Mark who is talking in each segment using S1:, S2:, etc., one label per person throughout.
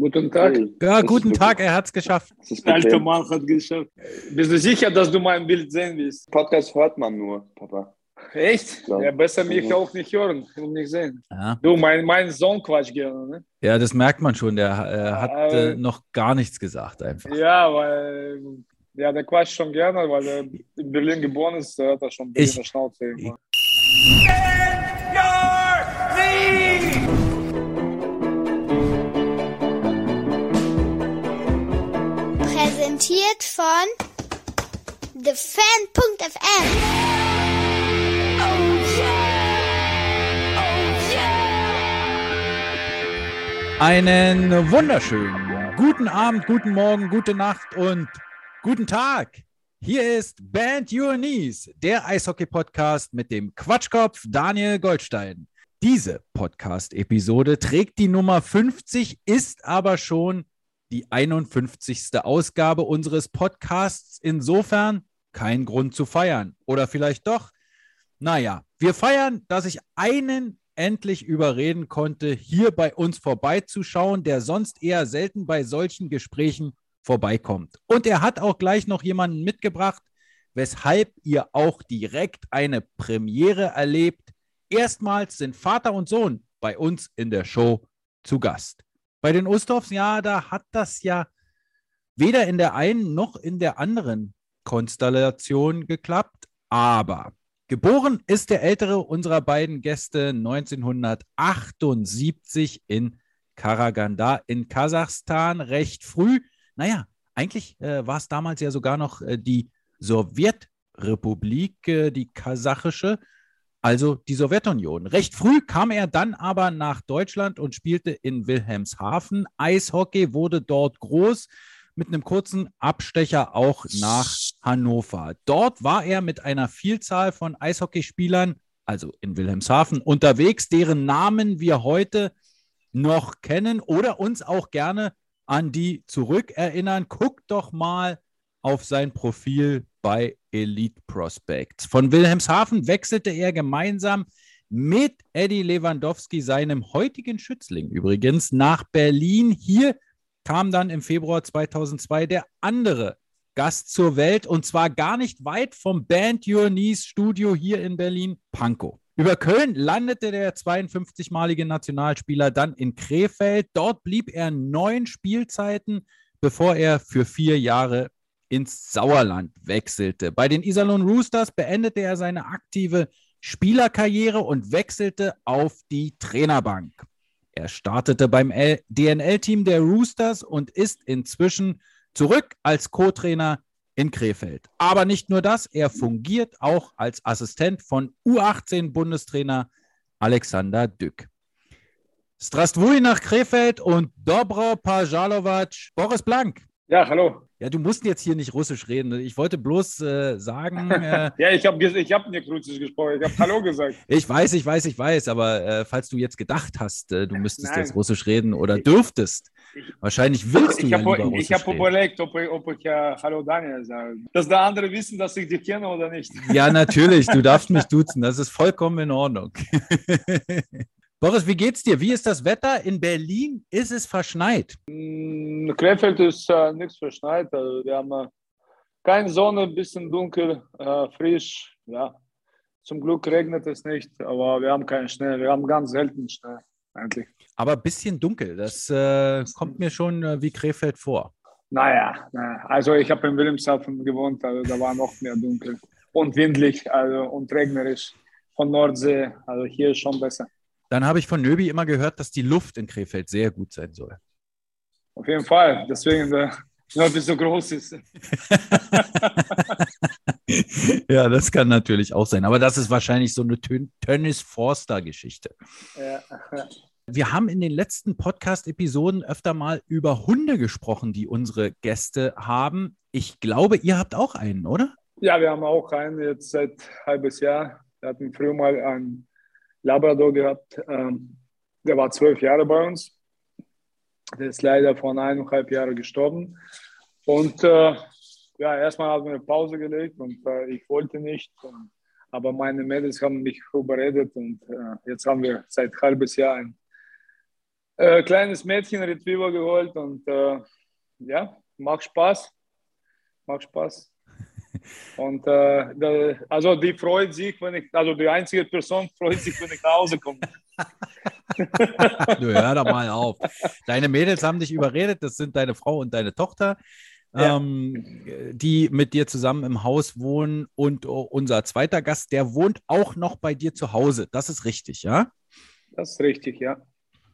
S1: Guten Tag.
S2: Ja, guten Tag, er hat es geschafft.
S1: Der alte Mann hat geschafft. Bist du sicher, dass du mein Bild sehen willst?
S3: Podcast hört man nur, Papa.
S1: Echt?
S3: Ja.
S1: Ja, besser mich auch nicht hören und nicht sehen.
S2: Ja,
S1: Du, mein, mein Sohn quatscht gerne, ne?
S2: ja das merkt man schon. Der äh, hat äh,
S1: Äh,
S2: noch gar nichts gesagt einfach.
S1: Ja, weil ja, der quatscht schon gerne, weil er in Berlin geboren ist, der hat er schon
S2: Ich-
S1: Berliner Schnauze. immer.
S4: Präsentiert von TheFan.fm.
S2: Einen wunderschönen guten Abend, guten Morgen, gute Nacht und guten Tag. Hier ist Band Your Knees, der Eishockey-Podcast mit dem Quatschkopf Daniel Goldstein. Diese Podcast-Episode trägt die Nummer 50, ist aber schon die 51. Ausgabe unseres Podcasts. Insofern kein Grund zu feiern. Oder vielleicht doch? Naja, wir feiern, dass ich einen endlich überreden konnte, hier bei uns vorbeizuschauen, der sonst eher selten bei solchen Gesprächen vorbeikommt. Und er hat auch gleich noch jemanden mitgebracht, weshalb ihr auch direkt eine Premiere erlebt. Erstmals sind Vater und Sohn bei uns in der Show zu Gast. Bei den Ustorfs, ja, da hat das ja weder in der einen noch in der anderen Konstellation geklappt, aber Geboren ist der ältere unserer beiden Gäste 1978 in Karaganda in Kasachstan recht früh. Naja, eigentlich äh, war es damals ja sogar noch äh, die Sowjetrepublik, äh, die kasachische, also die Sowjetunion. Recht früh kam er dann aber nach Deutschland und spielte in Wilhelmshaven. Eishockey wurde dort groß mit einem kurzen Abstecher auch nach Hannover. Dort war er mit einer Vielzahl von Eishockeyspielern, also in Wilhelmshaven, unterwegs, deren Namen wir heute noch kennen oder uns auch gerne an die zurückerinnern. Guckt doch mal auf sein Profil bei Elite Prospects. Von Wilhelmshaven wechselte er gemeinsam mit Eddie Lewandowski, seinem heutigen Schützling übrigens, nach Berlin. Hier kam dann im Februar 2002 der andere Gast zur Welt und zwar gar nicht weit vom Band Your Knees Studio hier in Berlin, Pankow. Über Köln landete der 52-malige Nationalspieler dann in Krefeld. Dort blieb er neun Spielzeiten, bevor er für vier Jahre ins Sauerland wechselte. Bei den Iserlohn Roosters beendete er seine aktive Spielerkarriere und wechselte auf die Trainerbank. Er startete beim DNL-Team der Roosters und ist inzwischen zurück als Co-Trainer in Krefeld. Aber nicht nur das, er fungiert auch als Assistent von U18-Bundestrainer Alexander Dück. Strastvui nach Krefeld und Dobro Pajalovac, Boris Blank.
S1: Ja, hallo.
S2: Ja, du musst jetzt hier nicht Russisch reden. Ich wollte bloß äh, sagen, äh,
S1: Ja, ich habe ich hab nicht Russisch gesprochen, ich habe Hallo gesagt.
S2: ich weiß, ich weiß, ich weiß, aber äh, falls du jetzt gedacht hast, äh, du müsstest
S1: Nein.
S2: jetzt Russisch reden oder dürftest, wahrscheinlich willst du
S1: Ich
S2: ja
S1: habe
S2: lieber Russisch
S1: ich hab
S2: reden.
S1: überlegt, ob ich, ob ich äh, Hallo Daniel sage. Dass der andere wissen, dass ich dich kenne oder nicht.
S2: Ja, natürlich, du darfst mich duzen, das ist vollkommen in Ordnung. Boris, wie geht's dir? Wie ist das Wetter? In Berlin ist es verschneit.
S1: In Krefeld ist äh, nichts verschneit. Also wir haben äh, keine Sonne, ein bisschen dunkel, äh, frisch. Ja. Zum Glück regnet es nicht, aber wir haben keinen Schnee. Wir haben ganz selten Schnee, eigentlich.
S2: Aber ein bisschen dunkel, das äh, kommt mir schon äh, wie Krefeld vor.
S1: Naja, naja. also ich habe in Wilhelmshaven gewohnt, also da war noch mehr dunkel und windlig also, und regnerisch von Nordsee. Also hier ist schon besser.
S2: Dann habe ich von Nöbi immer gehört, dass die Luft in Krefeld sehr gut sein soll.
S1: Auf jeden Fall. Deswegen der Nord so groß ist.
S2: ja, das kann natürlich auch sein. Aber das ist wahrscheinlich so eine Tön Tönnis Forster-Geschichte.
S1: Ja.
S2: Wir haben in den letzten Podcast-Episoden öfter mal über Hunde gesprochen, die unsere Gäste haben. Ich glaube, ihr habt auch einen, oder?
S1: ja, wir haben auch einen jetzt seit halbes Jahr. Wir hatten früher mal einen Labrador gehabt. Ähm, der war zwölf Jahre bei uns. Der ist leider vor eineinhalb Jahren gestorben. Und äh, ja, erstmal haben wir eine Pause gelegt und äh, ich wollte nicht. Und, aber meine Mädels haben mich überredet und äh, jetzt haben wir seit halbes Jahr einen Äh, kleines Mädchen Retriever geholt und äh, ja, macht Spaß. Macht Spaß. Und äh, also die freut sich, wenn ich, also die einzige Person freut sich, wenn ich nach Hause komme.
S2: du hör doch mal auf. Deine Mädels haben dich überredet, das sind deine Frau und deine Tochter,
S1: Ja.
S2: ähm, die mit dir zusammen im Haus wohnen. Und unser zweiter Gast, der wohnt auch noch bei dir zu Hause. Das ist richtig, ja?
S1: Das ist richtig, ja.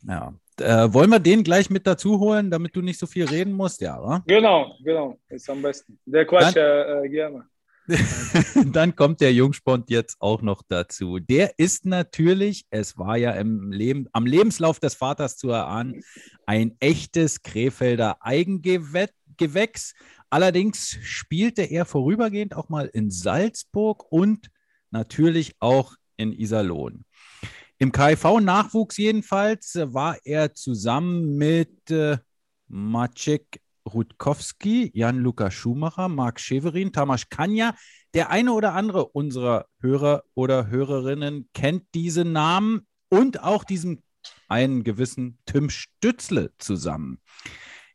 S2: Ja. Äh, wollen wir den gleich mit dazu holen, damit du nicht so viel reden musst? Ja, wa?
S1: Genau, genau, ist am besten. Der quatscht äh, äh, gerne.
S2: Dann kommt der Jungspund jetzt auch noch dazu. Der ist natürlich, es war ja im Leben, am Lebenslauf des Vaters zu erahnen, ein echtes Krefelder Eigengewächs. Allerdings spielte er vorübergehend auch mal in Salzburg und natürlich auch in Iserlohn. Im KIV-Nachwuchs jedenfalls äh, war er zusammen mit äh, Maciek Rutkowski, Jan-Luca Schumacher, Marc Scheverin, Tamas Kanja. Der eine oder andere unserer Hörer oder Hörerinnen kennt diese Namen und auch diesen einen gewissen Tim Stützle zusammen.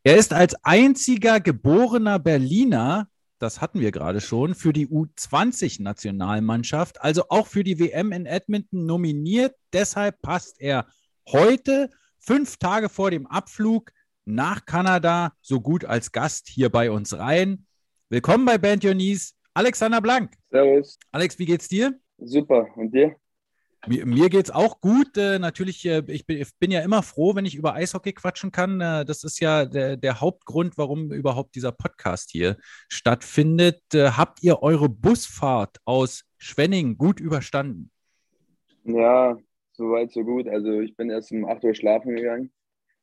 S2: Er ist als einziger geborener Berliner, das hatten wir gerade schon, für die U20-Nationalmannschaft, also auch für die WM in Edmonton nominiert. Deshalb passt er heute, fünf Tage vor dem Abflug, nach Kanada so gut als Gast hier bei uns rein. Willkommen bei Band Your Knees, Alexander Blank.
S3: Servus.
S2: Alex, wie geht's dir?
S3: Super. Und dir?
S2: Mir, mir geht's auch gut. Äh, natürlich, äh, ich, bin, ich bin ja immer froh, wenn ich über Eishockey quatschen kann. Äh, das ist ja der, der Hauptgrund, warum überhaupt dieser Podcast hier stattfindet. Äh, habt ihr eure Busfahrt aus Schwenning gut überstanden?
S3: Ja, soweit, so gut. Also ich bin erst um 8 Uhr schlafen gegangen.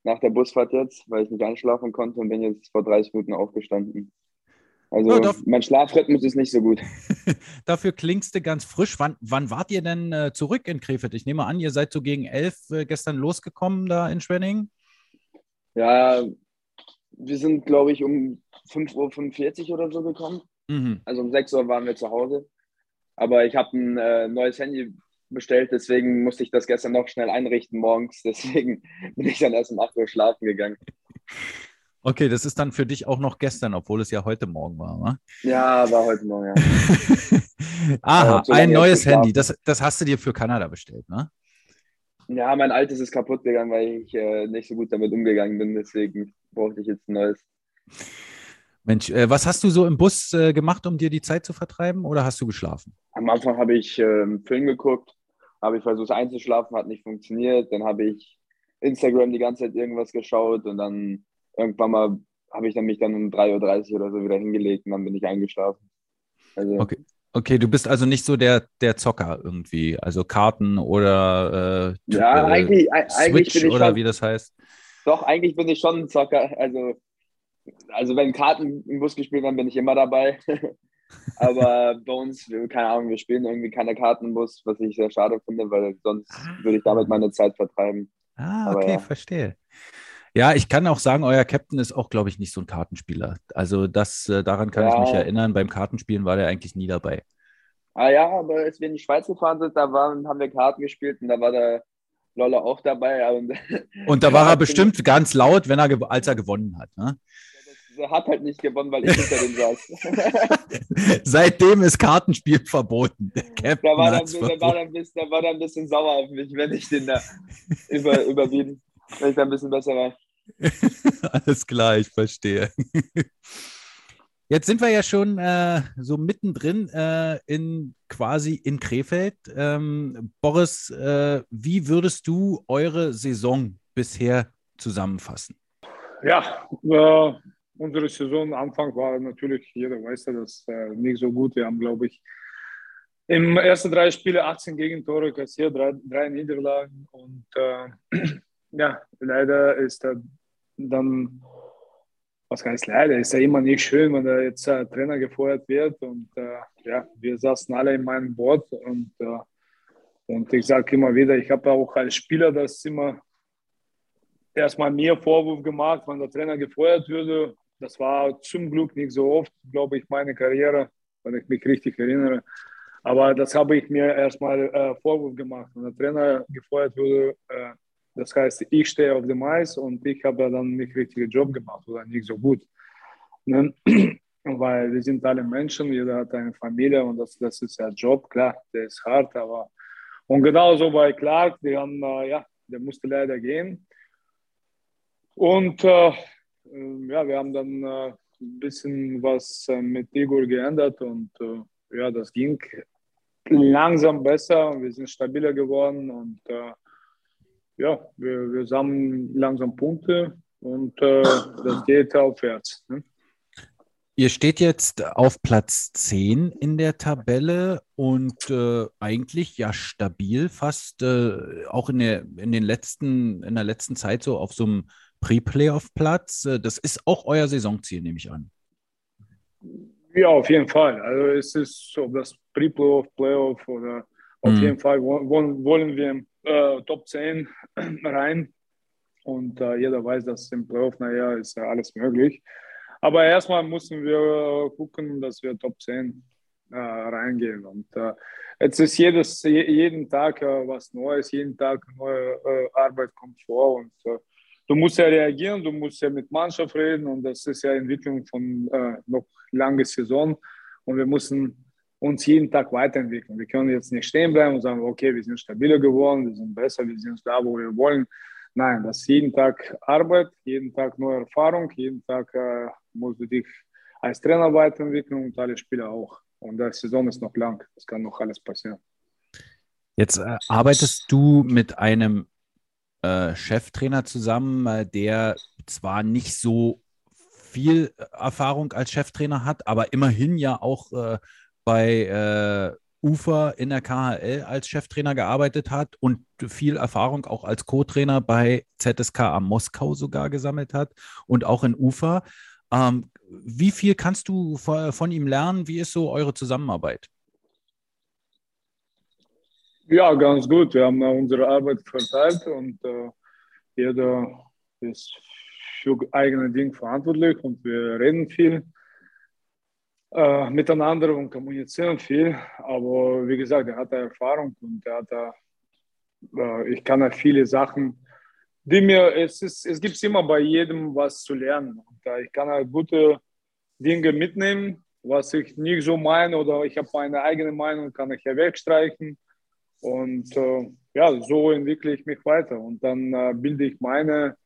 S3: Nach der Busfahrt jetzt, weil ich nicht einschlafen konnte und bin jetzt vor 30 Minuten aufgestanden. Also
S2: Ja,
S3: mein Schlafrhythmus ist nicht so gut.
S2: Dafür klingst du ganz frisch. Wann, wann wart ihr denn äh, zurück in Krefeld? Ich nehme an, ihr seid so gegen elf äh, gestern losgekommen da in Schwenning.
S3: Ja, wir sind, glaube ich, um 5.45 Uhr oder so gekommen.
S2: Mhm.
S3: Also um 6 Uhr waren wir zu Hause. Aber ich habe ein äh, neues Handy bestellt, deswegen musste ich das gestern noch schnell einrichten morgens. Deswegen bin ich dann erst um 8 Uhr schlafen gegangen.
S2: Okay, das ist dann für dich auch noch gestern, obwohl es ja heute Morgen war, wa?
S3: Ja, war heute Morgen, ja.
S2: Aha,
S3: so
S2: ein neues. Handy. Das, das hast du dir für Kanada bestellt, ne?
S3: Ja, mein altes ist kaputt gegangen, weil ich äh, nicht so gut damit umgegangen bin. Deswegen brauchte ich jetzt ein neues.
S2: Mensch, äh, was hast du so im Bus äh, gemacht, um dir die Zeit zu vertreiben oder hast du geschlafen?
S3: Am Anfang habe ich einen Film geguckt, habe ich versucht einzuschlafen, hat nicht funktioniert. Dann habe ich Instagram die ganze Zeit irgendwas geschaut und dann irgendwann mal habe ich dann mich dann um 3.30 Uhr oder so wieder hingelegt und dann bin ich eingeschlafen. Also,
S2: Okay. Okay, du bist also nicht so der, der Zocker irgendwie, also Karten oder äh,
S3: ja,
S2: äh,
S3: eigentlich, ei- eigentlich
S2: Switch
S3: bin ich
S2: oder
S3: schon,
S2: wie das heißt.
S3: doch, eigentlich bin ich schon ein Zocker. Also, also wenn Karten im Bus gespielt werden, bin ich immer dabei. Aber bei uns, keine Ahnung, wir spielen irgendwie keine Karten im Bus, was ich sehr schade finde, weil sonst würde ich damit meine Zeit vertreiben.
S2: Ah,
S3: Aber
S2: okay,
S3: ja.
S2: verstehe. Ja, ich kann auch sagen, euer Captain ist auch, glaube ich, nicht so ein Kartenspieler. Also das, äh, daran kann ich
S3: Ja.
S2: mich erinnern. Beim Kartenspielen war der eigentlich nie dabei.
S3: Ah ja, aber als wir in die Schweiz gefahren sind, da waren, haben wir Karten gespielt und da war der Lolla auch dabei. Und
S2: Und da war er
S3: ich bin-
S2: bestimmt ganz laut, wenn er, als er gewonnen hat. Ne?
S3: er hat halt nicht gewonnen, weil ich hinter dem saß.
S2: Seitdem ist Kartenspiel verboten. Der Captain
S3: Da war, dann,
S2: hat's
S3: der, war
S2: verboten.
S3: dann ein bisschen, der war dann ein bisschen sauer auf mich, wenn ich den da über, überbieten, wenn ich da ein bisschen besser war.
S2: Alles klar, ich verstehe. Jetzt sind wir ja schon äh, so mittendrin äh, in quasi in Krefeld. Ähm, Boris, äh, wie würdest du eure Saison bisher zusammenfassen?
S1: Ja, äh, unsere Saisonanfang war natürlich, jeder weiß ja, das äh, nicht so gut. Wir haben, glaube ich, im ersten drei Spiele 18 Gegentore kassiert, drei, drei Niederlagen. Und äh, ja, leider ist er dann, was heißt leider, ist ja immer nicht schön, wenn da jetzt äh, Trainer gefeuert wird. Und äh, ja, wir saßen alle in meinem Boot. Und, äh, und ich sage immer wieder, ich habe auch als Spieler das immer erstmal mir Vorwurf gemacht, wenn der Trainer gefeuert würde. Das war zum Glück nicht so oft, glaube ich, meine Karriere, wenn ich mich richtig erinnere. Aber das habe ich mir erstmal äh, Vorwurf gemacht. Wenn der Trainer gefeuert würde, äh, Das heißt, ich stehe auf dem Eis und ich habe dann nicht richtigen Job gemacht oder nicht so gut. Ne? Weil wir sind alle Menschen, jeder hat eine Familie und das, das ist ja Job, klar, der ist hart, aber und genauso bei Clark, die haben, ja, der musste leider gehen. Und äh, äh ja, wir haben dann äh, ein bisschen was äh, mit Igor geändert und ja, das ging langsam besser und wir sind stabiler geworden und ja, wir, wir sammeln langsam Punkte und das geht aufwärts. Ne?
S2: Ihr steht jetzt auf Platz 10 in der Tabelle und äh, eigentlich ja stabil, fast äh, auch in der, in, den letzten, in der letzten Zeit so auf so einem Pre-Playoff-Platz. Äh, das ist auch euer Saisonziel, nehme ich an.
S1: Ja, auf jeden Fall. Also es ist so das Pre-Playoff, Playoff oder auf mhm. jeden Fall wollen, wollen wir äh, Top 10 rein. Und äh, jeder weiß, dass im Playoff, naja, ist ja alles möglich. Aber erstmal müssen wir gucken, dass wir Top 10 äh, reingehen. Und äh, jetzt ist jedes, jeden Tag äh, was Neues, jeden Tag neue äh, Arbeit kommt vor. Und äh, du musst ja reagieren, du musst ja mit Mannschaft reden. Und das ist ja Entwicklung von äh, noch lange Saison. Und wir müssen uns jeden Tag weiterentwickeln. Wir können jetzt nicht stehen bleiben und sagen, okay, wir sind stabiler geworden, wir sind besser, wir sind da, wo wir wollen. Nein, das ist jeden Tag Arbeit, jeden Tag neue Erfahrung, jeden Tag äh, musst du dich als Trainer weiterentwickeln und alle Spieler auch. Und die Saison ist noch lang, es kann noch alles passieren.
S2: Jetzt äh, arbeitest du mit einem äh, Cheftrainer zusammen, äh, der zwar nicht so viel Erfahrung als Cheftrainer hat, aber immerhin ja auch äh, bei äh, Ufer in der KHL als Cheftrainer gearbeitet hat und viel Erfahrung auch als Co-Trainer bei ZSK Moskau sogar gesammelt hat und auch in Ufer. Ähm, wie viel kannst du von ihm lernen? Wie ist so eure Zusammenarbeit?
S1: Ja, ganz gut. Wir haben unsere Arbeit verteilt und äh, jeder ist für eigene Dinge verantwortlich und wir reden viel äh, miteinander und kommunizieren viel. Aber wie gesagt, er hat Erfahrung und er hat äh, ich kann viele Sachen, die mir, es, ist, es gibt immer bei jedem was zu lernen. Und, äh, ich kann halt gute Dinge mitnehmen, was ich nicht so meine oder ich habe meine eigene Meinung, kann ich ja wegstreichen. Und äh, ja, so entwickle ich mich weiter und dann äh, bilde ich meine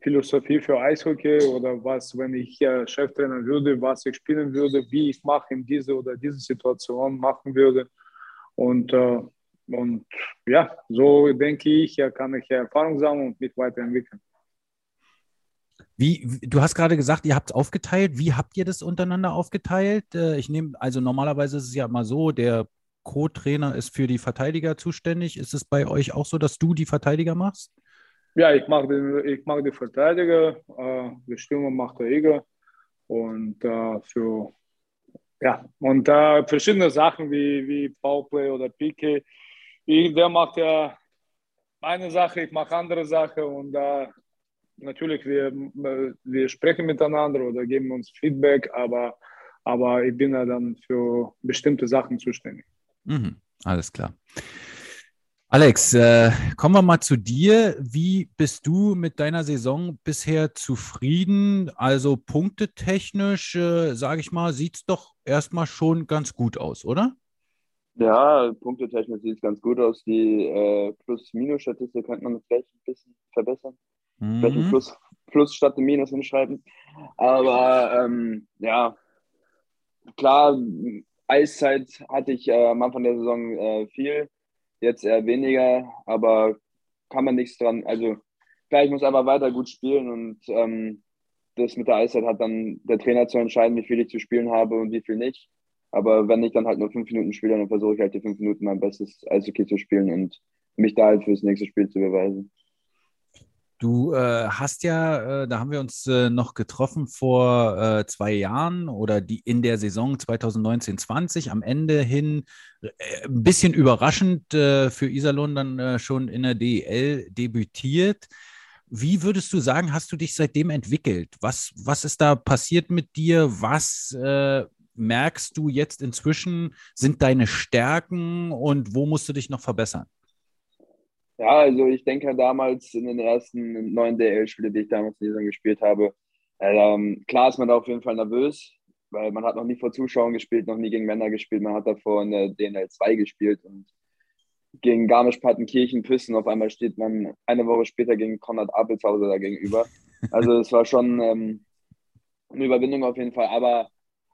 S1: Philosophie für Eishockey oder was, wenn ich äh, Cheftrainer würde, was ich spielen würde, wie ich mache in diese oder diese Situation machen würde. Und, äh, und ja, so denke ich, ja, kann ich Erfahrung sammeln und mich weiterentwickeln.
S2: Wie, du hast gerade gesagt, ihr habt es aufgeteilt. Wie habt ihr das untereinander aufgeteilt? Äh, ich nehme, also normalerweise ist es ja immer so, der Co-Trainer ist für die Verteidiger zuständig. Ist es bei euch auch so, dass du die Verteidiger machst?
S1: Ja, ich mache die, ich mach die Verteidiger, äh, die Stürmer macht der Eger und äh, für ja und äh, verschiedene Sachen wie, wie Powerplay oder PK. Ich, der macht ja eine Sache, ich mache andere Sache und äh, natürlich wir, wir sprechen miteinander oder geben uns Feedback, aber, aber ich bin ja dann für bestimmte Sachen zuständig.
S2: Mhm, alles klar. Alex, äh, kommen wir mal zu dir. Wie bist du mit deiner Saison bisher zufrieden? Also punktetechnisch, äh, sage ich mal, sieht es doch erstmal schon ganz gut aus, oder?
S3: Ja, punktetechnisch sieht es ganz gut aus. Die äh, Plus-Minus-Statistik könnte man vielleicht ein bisschen verbessern. Mhm. Vielleicht ein Plus, Plus statt ein Minus hinschreiben. Aber ähm, ja, klar, Eiszeit hatte ich äh, am Anfang der Saison äh, viel jetzt eher weniger, aber kann man nichts dran. Also klar, ich muss einfach weiter gut spielen und ähm, das mit der Eiszeit hat dann der Trainer zu entscheiden, wie viel ich zu spielen habe und wie viel nicht. Aber wenn ich dann halt nur fünf Minuten spiele, dann versuche ich halt die fünf Minuten mein bestes Eishockey zu spielen und mich da halt fürs nächste Spiel zu beweisen.
S2: Du äh, hast ja, äh, da haben wir uns äh, noch getroffen vor äh, zwei Jahren oder die in der Saison 2019-20 am Ende hin äh, ein bisschen überraschend äh, für Iserlohn dann schon in der DEL debütiert. Wie würdest du sagen, hast du dich seitdem entwickelt? Was, was ist da passiert mit dir? Was merkst du jetzt inzwischen sind deine Stärken und wo musst du dich noch verbessern?
S3: Ja, also ich denke damals in den ersten neun DL-Spielen, die ich damals in dieser gespielt habe, ähm, klar ist man da auf jeden Fall nervös, weil man hat noch nie vor Zuschauern gespielt, noch nie gegen Männer gespielt, man hat davor in der DNL 2 gespielt und gegen Garmisch-Partenkirchen, Püssen, auf einmal steht man eine Woche später gegen Konrad Apelshauser da gegenüber. Also es war schon ähm, eine Überwindung auf jeden Fall, aber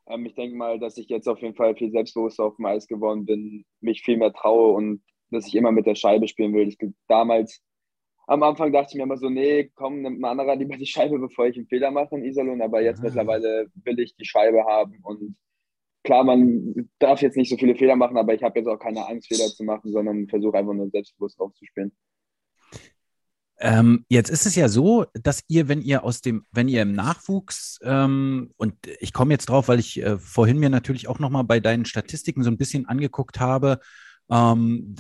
S3: ähm, ich denke mal, dass ich jetzt auf jeden Fall viel selbstbewusster auf dem Eis geworden bin, mich viel mehr traue und dass ich immer mit der Scheibe spielen will. Ich, damals, am Anfang dachte ich mir immer so, nee, komm, nimmt ein anderer lieber die Scheibe, bevor ich einen Fehler mache in Iserlohn. Aber jetzt ah. mittlerweile will ich die Scheibe haben und klar, man darf jetzt nicht so viele Fehler machen, aber ich habe jetzt auch keine Angst, Fehler zu machen, sondern versuche einfach nur selbstbewusst aufzuspielen.
S2: Ähm, jetzt ist es ja so, dass ihr, wenn ihr aus dem, wenn ihr im Nachwuchs, ähm, und ich komme jetzt drauf, weil ich äh, vorhin mir natürlich auch nochmal bei deinen Statistiken so ein bisschen angeguckt habe, ähm,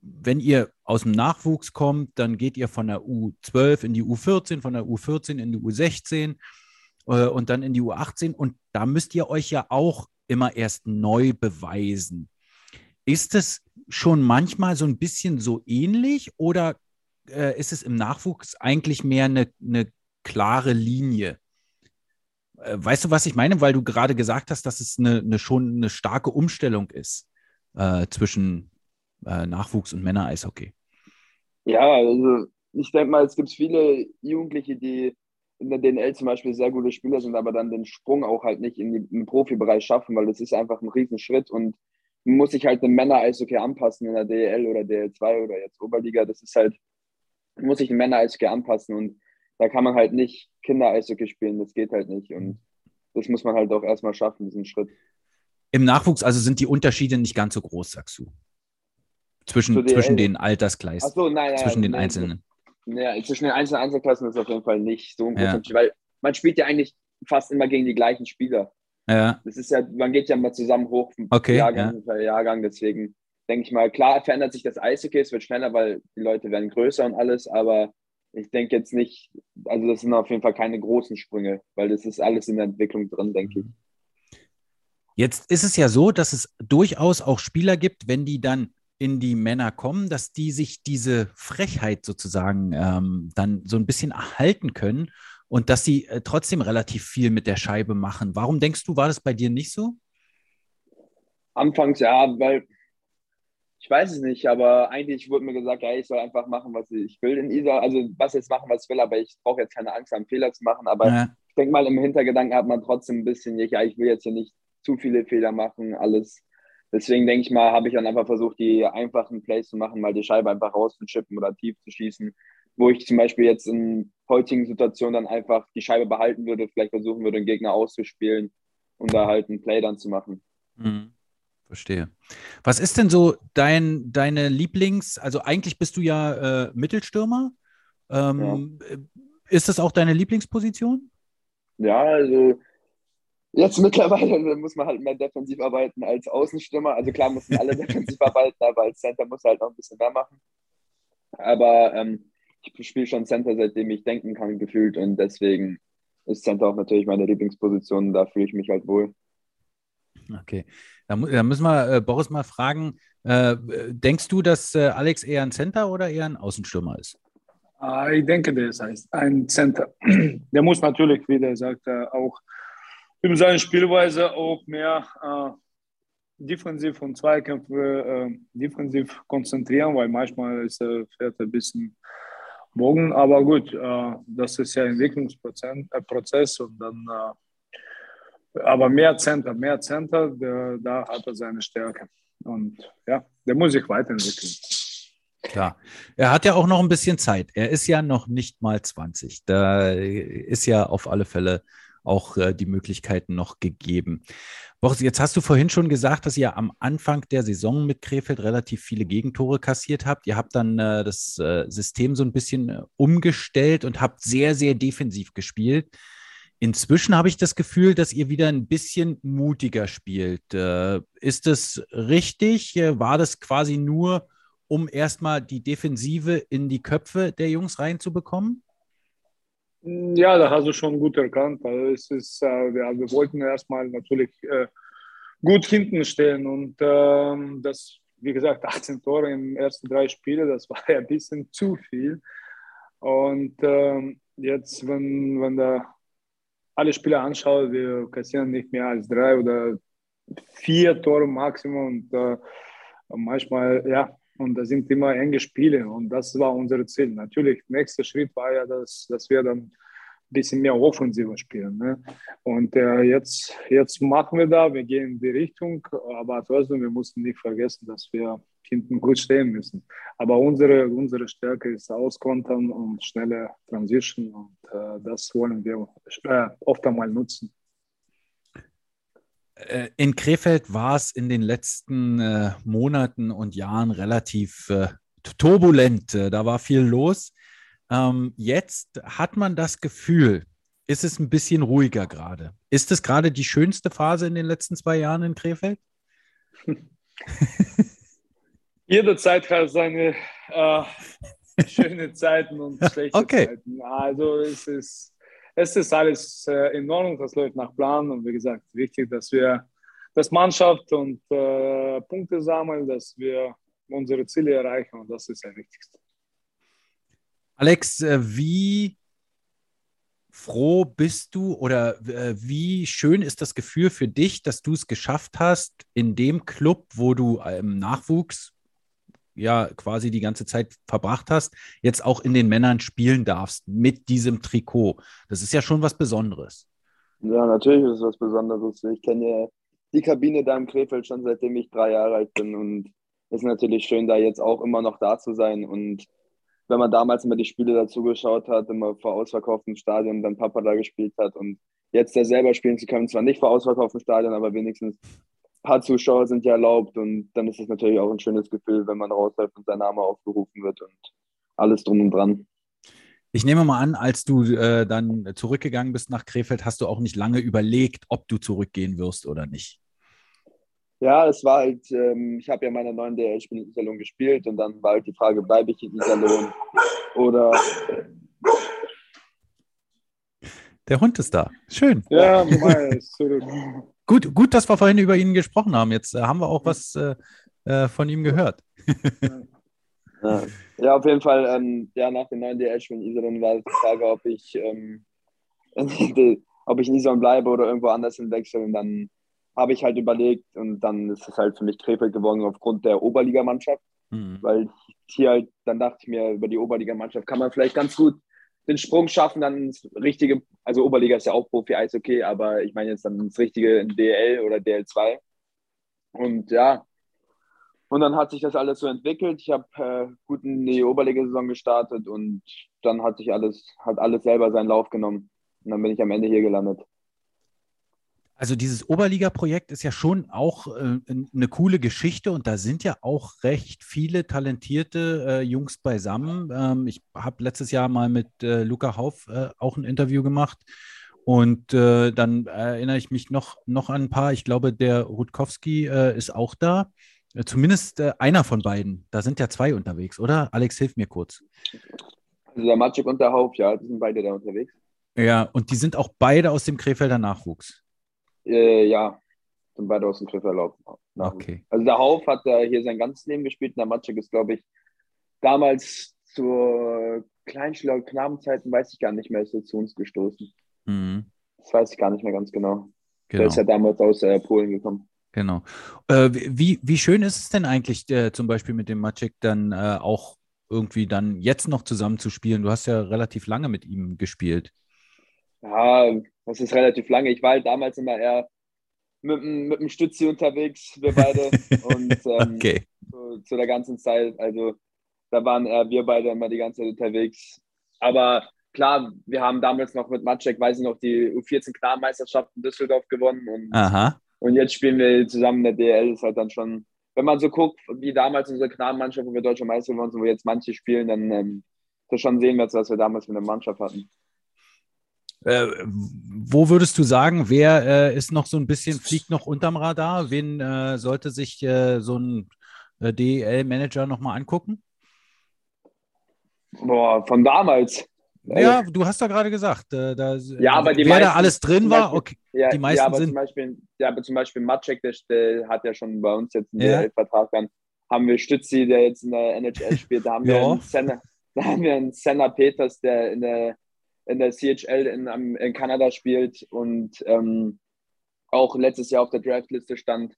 S2: wenn ihr aus dem Nachwuchs kommt, dann geht ihr von der U12 in die U14, von der U14 in die U16 äh, und dann in die U18 und da müsst ihr euch ja auch immer erst neu beweisen. Ist es schon manchmal so ein bisschen so ähnlich oder äh, ist es im Nachwuchs eigentlich mehr eine, eine klare Linie? Äh, weißt du, was ich meine? Weil du gerade gesagt hast, dass es eine, eine schon eine starke Umstellung ist äh, zwischen äh, Nachwuchs- und Männer-Eishockey.
S3: Ja, also ich denke mal, es gibt viele Jugendliche, die in der DNL zum Beispiel sehr gute Spieler sind, aber dann den Sprung auch halt nicht in, den Profibereich schaffen, weil das ist einfach ein Riesenschritt und man muss sich halt dem Männer-Eishockey anpassen in der DL oder DL2 oder jetzt Oberliga. Das ist halt, muss sich dem Männer-Eishockey anpassen und da kann man halt nicht Kinder-Eishockey spielen, das geht halt nicht und das muss man halt auch erstmal schaffen, diesen Schritt.
S2: Im Nachwuchs also sind die Unterschiede nicht ganz so groß, sagst du? Zwischen, zwischen den Alterskleisten,
S3: so, nein, nein,
S2: zwischen den nein, einzelnen.
S3: Ja, zwischen den einzelnen Einzelklassen ist auf jeden Fall nicht so ein großer Unterschied, weil man spielt ja eigentlich fast immer gegen die gleichen Spieler.
S2: Ja.
S3: Das ist ja, man geht ja mal zusammen hoch vom
S2: okay,
S3: Jahrgang ja. Jahrgang, deswegen denke ich mal, klar verändert sich das Eishockey, es wird schneller, weil die Leute werden größer und alles, aber ich denke jetzt nicht, also das sind auf jeden Fall keine großen Sprünge, weil das ist alles in der Entwicklung drin, denke ich.
S2: Jetzt ist es ja so, dass es durchaus auch Spieler gibt, wenn die dann in die Männer kommen, dass die sich diese Frechheit sozusagen ähm, dann so ein bisschen erhalten können und dass sie äh, trotzdem relativ viel mit der Scheibe machen. Warum denkst du, war das bei dir nicht so?
S3: Anfangs ja, weil ich weiß es nicht, aber eigentlich wurde mir gesagt, ja, ich soll einfach machen, was ich will in Isa. Also was jetzt machen, was ich will, aber ich brauche jetzt keine Angst, einen Fehler zu machen. Aber ja. ich denke mal, im Hintergedanken hat man trotzdem ein bisschen, ja, ich will jetzt hier nicht zu viele Fehler machen, alles Deswegen denke ich mal, habe ich dann einfach versucht, die einfachen Plays zu machen, mal die Scheibe einfach rauszuchippen oder tief zu schießen, wo ich zum Beispiel jetzt in heutigen Situationen dann einfach die Scheibe behalten würde, vielleicht versuchen würde, den Gegner auszuspielen und da halt ein Play dann zu machen.
S2: Mhm. Verstehe. Was ist denn so dein, deine Lieblings-, also eigentlich bist du ja äh, Mittelstürmer. Ähm, ja. Ist das auch deine Lieblingsposition?
S3: Ja, also Jetzt mittlerweile muss man halt mehr defensiv arbeiten als Außenstürmer. Also klar müssen alle defensiv arbeiten, aber als Center muss halt noch ein bisschen mehr machen. Aber ähm, ich spiele schon Center, seitdem ich denken kann, gefühlt. Und deswegen ist Center auch natürlich meine Lieblingsposition. Da fühle ich mich halt wohl.
S2: Okay. Da, da müssen wir äh, Boris mal fragen: äh, Denkst du, dass äh, Alex eher ein Center oder eher ein Außenstürmer ist?
S1: Ah, ich denke, der ist ein Center. Der muss natürlich, wie der sagt, äh, auch in seiner Spielweise auch mehr äh, defensiv und Zweikämpfe äh, defensiv konzentrieren, weil manchmal ist er fährt ein bisschen Bogen, aber gut, äh, das ist ja Entwicklungsprozess äh, und dann äh, aber mehr Center, mehr Center, der, da hat er seine Stärke und ja, der muss sich weiterentwickeln.
S2: Klar. Er hat ja auch noch ein bisschen Zeit. Er ist ja noch nicht mal 20. Da ist ja auf alle Fälle auch äh, die Möglichkeiten noch gegeben. Boris, jetzt hast du vorhin schon gesagt, dass ihr am Anfang der Saison mit Krefeld relativ viele Gegentore kassiert habt. Ihr habt dann äh, das äh, System so ein bisschen umgestellt und habt sehr, sehr defensiv gespielt. Inzwischen habe ich das Gefühl, dass ihr wieder ein bisschen mutiger spielt. Ist das richtig? War das quasi nur, um erstmal die Defensive in die Köpfe der Jungs reinzubekommen?
S1: Ja, da hast du schon gut erkannt. Also es ist, äh, wir, wir, wollten erstmal natürlich äh, gut hinten stehen und äh, das wie gesagt, 18 Tore den ersten drei Spielen, das war ja ein bisschen zu viel. Und ähm, jetzt, wenn, wenn da alle Spieler anschaut, wir kassieren nicht mehr als drei oder vier Tore Maximum und äh, manchmal, ja, und das sind immer enge Spiele und das war unser Ziel. Natürlich, nächster Schritt war ja, dass, dass wir dann bisschen mehr offensiver spielen. Ne? Und äh, jetzt, jetzt machen wir da, wir gehen in die Richtung, aber trotzdem, wir mussten nicht vergessen, dass wir hinten gut stehen müssen. Aber unsere, unsere Stärke ist Auskontern und schnelle Transition und äh, das wollen wir äh, oft einmal nutzen.
S2: Äh, in Krefeld war es in den letzten äh, Monaten und Jahren relativ äh, turbulent. Da war viel los. Ähm, jetzt hat man das Gefühl, ist es ein bisschen ruhiger gerade. Ist es gerade die schönste Phase in den letzten zwei Jahren in Krefeld?
S1: Jede Zeit hat seine äh, schöne Zeiten und schlechte okay. Zeiten. Also es ist, es ist alles äh, in Ordnung, das läuft nach Plan und wie gesagt, wichtig, dass wir das Mannschaft und äh, Punkte sammeln, dass wir unsere Ziele erreichen und das ist das Wichtigste.
S2: Alex, äh, wie froh bist du oder äh, wie schön ist das Gefühl für dich, dass du es geschafft hast, in dem Club, wo du im Nachwuchs ja quasi die ganze Zeit verbracht hast, jetzt auch in den Männern spielen darfst mit diesem Trikot. Das ist ja schon was Besonderes.
S3: Ja, natürlich ist es was Besonderes. Ich kenne ja die Kabine da im Krefeld schon seitdem ich drei Jahre alt bin und es ist natürlich schön, da jetzt auch immer noch da zu sein und wenn man damals immer die Spiele dazu geschaut hat, immer vor ausverkauftem Stadion, dann Papa da gespielt hat und jetzt da selber spielen zu können, zwar nicht vor ausverkauftem Stadion, aber wenigstens ein paar Zuschauer sind ja erlaubt und dann ist es natürlich auch ein schönes Gefühl, wenn man rausläuft und sein Name aufgerufen wird und alles drum und dran.
S2: Ich nehme mal an, als du äh, dann zurückgegangen bist nach Krefeld, hast du auch nicht lange überlegt, ob du zurückgehen wirst oder nicht.
S3: Ja, es war halt, ähm, ich habe ja meine neuen DL-Spiele in Iserlohn gespielt und dann war halt die Frage, bleibe ich in Iserlohn oder.
S2: Der Hund ist da. Schön.
S1: Ja, mal
S2: gut, gut, dass wir vorhin über ihn gesprochen haben. Jetzt äh, haben wir auch was äh, äh von ihm gehört.
S3: ja. ja. auf jeden Fall, ähm, ja, nach den neuen DL-Spielen in Iserlohn war die Frage, ob ich, ähm, ob ich in Iserlohn bleibe oder irgendwo anders hinwechsel und dann habe ich halt überlegt und dann ist es halt für mich Krefeld geworden aufgrund der Oberligamannschaft, mhm. weil hier halt, dann dachte ich mir, über die Oberligamannschaft kann man vielleicht ganz gut den Sprung schaffen, dann ins richtige, also Oberliga ist ja auch Profi, Eis okay, aber ich meine jetzt dann ins richtige in DL oder DL2 und ja, und dann hat sich das alles so entwickelt. Ich habe äh, gut in die Oberligasaison gestartet und dann hat sich alles, hat alles selber seinen Lauf genommen. Und dann bin ich am Ende hier gelandet.
S2: Also dieses Oberliga-Projekt ist ja schon auch äh, eine coole Geschichte und da sind ja auch recht viele talentierte äh, Jungs beisammen. Ähm, ich habe letztes Jahr mal mit äh, Luca Hauf äh, auch ein Interview gemacht und äh, dann erinnere ich mich noch, noch an ein paar. Ich glaube, der Rutkowski äh, ist auch da. Zumindest einer von beiden. Da sind ja zwei unterwegs, oder? Alex, hilf mir kurz.
S3: Also der Matschik und der Hauf, ja, die sind beide da unterwegs.
S2: Ja, und die sind auch beide aus dem Krefelder Nachwuchs.
S3: Äh, ja, sind beide aus dem Griff erlaubt.
S2: Okay.
S3: Also der Hauf hat da hier sein ganzes Leben gespielt und der Matschek ist, glaube ich, damals zur Kleinschüler- Knabenzeiten, weiß ich gar nicht mehr, ist er zu uns gestoßen. Mhm. Das weiß ich gar nicht mehr ganz genau. genau. Der ist ja damals aus äh, Polen gekommen.
S2: Genau. Äh, wie, wie schön ist es denn eigentlich, äh, zum Beispiel mit dem Maciek dann äh, auch irgendwie dann jetzt noch zusammen zu spielen? Du hast ja relativ lange mit ihm gespielt.
S3: Ja, das ist relativ lange. Ich war halt damals immer eher mit, mit dem Stützi unterwegs, wir beide. und ähm, okay. zu, zu, der ganzen Zeit, also da waren eher wir beide immer die ganze Zeit unterwegs. Aber klar, wir haben damals noch mit Matschek, weiß ich noch, die U14 Knabenmeisterschaft in Düsseldorf gewonnen. Und,
S2: Aha.
S3: und jetzt spielen wir zusammen in der DL. Ist halt dann schon, wenn man so guckt, wie damals unsere Knabenmannschaft, wo wir deutsche Meister geworden sind, wo jetzt manche spielen, dann ähm, das schon sehen wir was wir damals mit der Mannschaft hatten.
S2: Äh, wo würdest du sagen, wer äh, ist noch so ein bisschen, fliegt noch unterm Radar? Wen äh, sollte sich äh, so ein äh, DEL-Manager nochmal angucken?
S3: Boah, von damals.
S2: Ja, du hast da gerade gesagt, äh, da,
S3: ja, aber die
S2: wer meisten, da alles drin war, okay,
S3: ja,
S2: die meisten
S3: ja, aber
S2: sind.
S3: Zum Beispiel, ja, aber zum Beispiel Maciek, der, der, hat ja schon bei uns jetzt einen ja. DL-Vertrag dann. haben wir Stützi, der jetzt in der NHL spielt. Da haben wir einen Senna, da haben wir einen Senna Peters, der in der, in der CHL in, in Kanada spielt und ähm, auch letztes Jahr auf der Draftliste stand.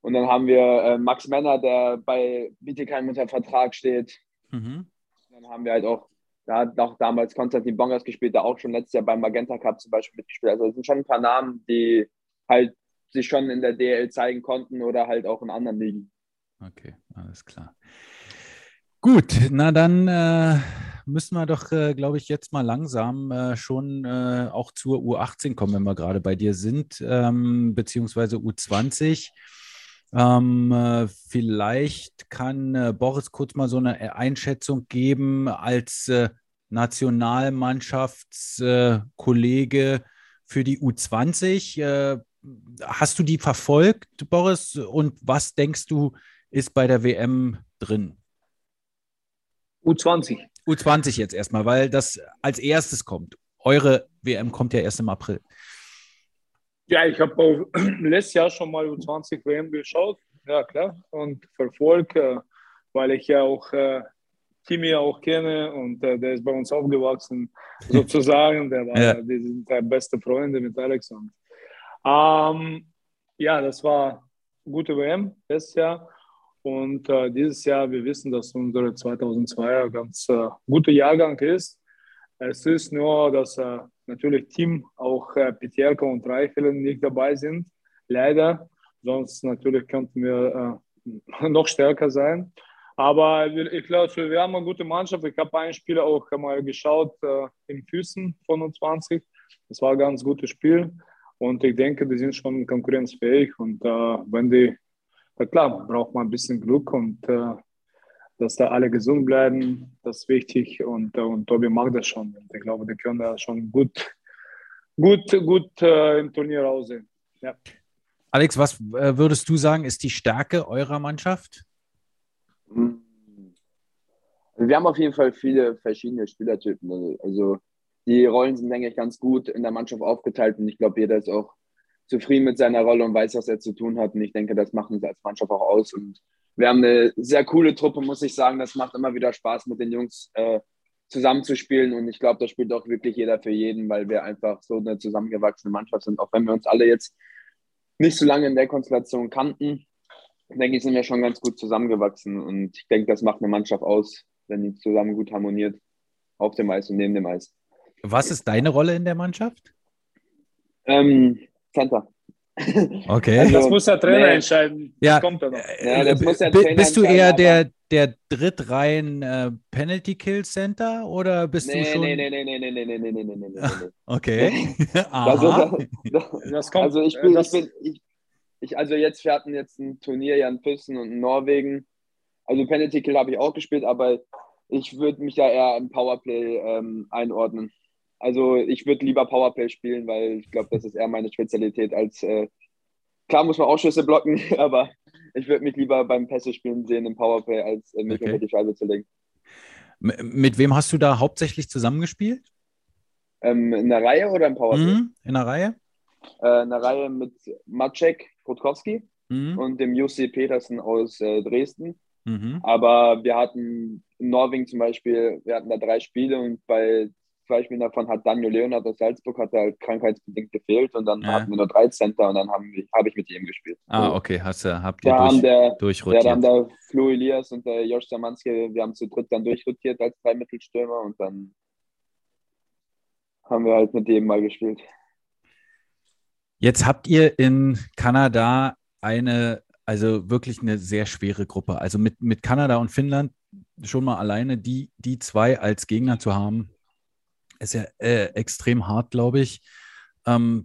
S3: Und dann haben wir äh, Max Menner, der bei Bietigheim unter Vertrag steht.
S2: Mhm.
S3: Dann haben wir halt auch, da hat auch damals Konstantin Bongers gespielt, der auch schon letztes Jahr beim Magenta Cup zum Beispiel mitgespielt hat. Also es sind schon ein paar Namen, die halt sich schon in der DL zeigen konnten oder halt auch in anderen Ligen.
S2: Okay, alles klar. Gut, na dann äh, müssen wir doch, äh, glaube ich, jetzt mal langsam äh, schon äh, auch zur U18 kommen, wenn wir gerade bei dir sind, ähm, beziehungsweise U20. Ähm, äh, vielleicht kann äh, Boris kurz mal so eine Einschätzung geben als äh, Nationalmannschaftskollege für die U20. Äh, hast du die verfolgt, Boris? Und was denkst du, ist bei der WM drin?
S1: U20.
S2: U20 jetzt erstmal, weil das als erstes kommt. Eure WM kommt ja erst im April.
S1: Ja, ich habe letztes Jahr schon mal U20 WM geschaut, ja klar, und verfolgt, äh, weil ich ja auch äh, Timmy auch kenne und äh, der ist bei uns aufgewachsen, sozusagen. Der war,
S2: Ja.
S1: die sind der beste Freunde mit Alex. Und, ähm, ja, das war eine gute WM letztes Jahr. Und äh, dieses Jahr, wir wissen, dass unsere 2002er ganz äh, guter Jahrgang ist. Es ist nur, dass äh, natürlich Team, auch äh, Petierka und Reichelen nicht dabei sind, leider. Sonst natürlich könnten wir äh, noch stärker sein. Aber ich glaube, wir haben eine gute Mannschaft. Ich habe ein Spiel auch mal geschaut äh, im Füßen von uns 20. Das war ein ganz gutes Spiel. Und ich denke, die sind schon konkurrenzfähig. Und äh, wenn die, na klar, braucht man ein bisschen Glück und äh, dass da alle gesund bleiben, das ist wichtig. Und, äh, und Tobi macht das schon. Und ich glaube, die können da schon gut, gut, gut äh, im Turnier aussehen. Ja.
S2: Alex, was äh, würdest du sagen, ist die Stärke eurer Mannschaft?
S3: Also wir haben auf jeden Fall viele verschiedene Spielertypen. Also- Also die Rollen sind, denke ich, ganz gut in der Mannschaft aufgeteilt und ich glaube, jeder ist auch zufrieden mit seiner Rolle und weiß, was er zu tun hat. Und ich denke, das macht uns als Mannschaft auch aus. Und wir haben eine sehr coole Truppe, muss ich sagen. Das macht immer wieder Spaß, mit den Jungs äh, zusammenzuspielen. Und ich glaube, da spielt auch wirklich jeder für jeden, weil wir einfach so eine zusammengewachsene Mannschaft sind. Auch wenn wir uns alle jetzt nicht so lange in der Konstellation kannten, denke ich, sind wir schon ganz gut zusammengewachsen. Und ich denke, das macht eine Mannschaft aus, wenn die zusammen gut harmoniert. Auf dem Eis und neben dem Eis.
S2: Was ist deine Rolle in der Mannschaft?
S3: Ähm, Center.
S2: Okay.
S3: Also-
S1: Das muss der Trainer
S3: nee.
S1: entscheiden.
S2: Ja.
S1: Das kommt dann noch.
S3: Ja, das muss der Trainer
S2: bist du eher der, der Drittreihen äh, Penalty Kill Center oder bist du
S3: Nee,
S2: schon?
S3: nee, nee, nee, nee, nee, nee, nee, nee, nee, nee, nee, nee.
S2: Okay.
S3: Also, das,
S1: Das kommt,
S3: also ich
S1: äh,
S3: bin, ich
S1: das,
S3: bin, ich, ich, also jetzt, wir hatten jetzt ein Turnier ja in Füssen und in Norwegen. Also Penalty Kill habe ich auch gespielt, aber ich würde mich ja eher im Powerplay ähm, einordnen. Also ich würde lieber Powerplay spielen, weil ich glaube, das ist eher meine Spezialität als äh, klar muss man auch Schüsse blocken, aber ich würde mich lieber beim Pässe spielen sehen im Powerplay, als äh, mich
S2: Okay.
S3: unter die Scheibe zu legen.
S2: M- Mit wem hast du da hauptsächlich zusammengespielt?
S3: Ähm, in der Reihe oder im Powerplay?
S2: Mhm. In der Reihe?
S3: Äh, in der Reihe mit Maciek Rutkowski
S2: Mhm.
S3: und dem Jussi Petersen aus äh, Dresden.
S2: Mhm.
S3: Aber wir hatten in Norwegen zum Beispiel, wir hatten da drei Spiele und bei zwei Spielen davon hat Daniel Leonard aus Salzburg hat halt krankheitsbedingt gefehlt und dann
S2: Ja.
S3: hatten wir nur drei Center und dann habe ich mit ihm gespielt.
S2: Ah, okay, hast du, habt ihr
S3: Da
S2: durch,
S3: der, ja,
S2: durchrotiert.
S3: da haben der Flo Elias und der Josh Samanski, wir haben zu dritt dann durchrotiert als drei Mittelstürmer und dann haben wir halt mit dem mal gespielt.
S2: Jetzt habt ihr in Kanada eine, also wirklich eine sehr schwere Gruppe. Also mit, mit Kanada und Finnland schon mal alleine die, die zwei als Gegner zu haben, ist ja äh, extrem hart, glaube ich. Ähm,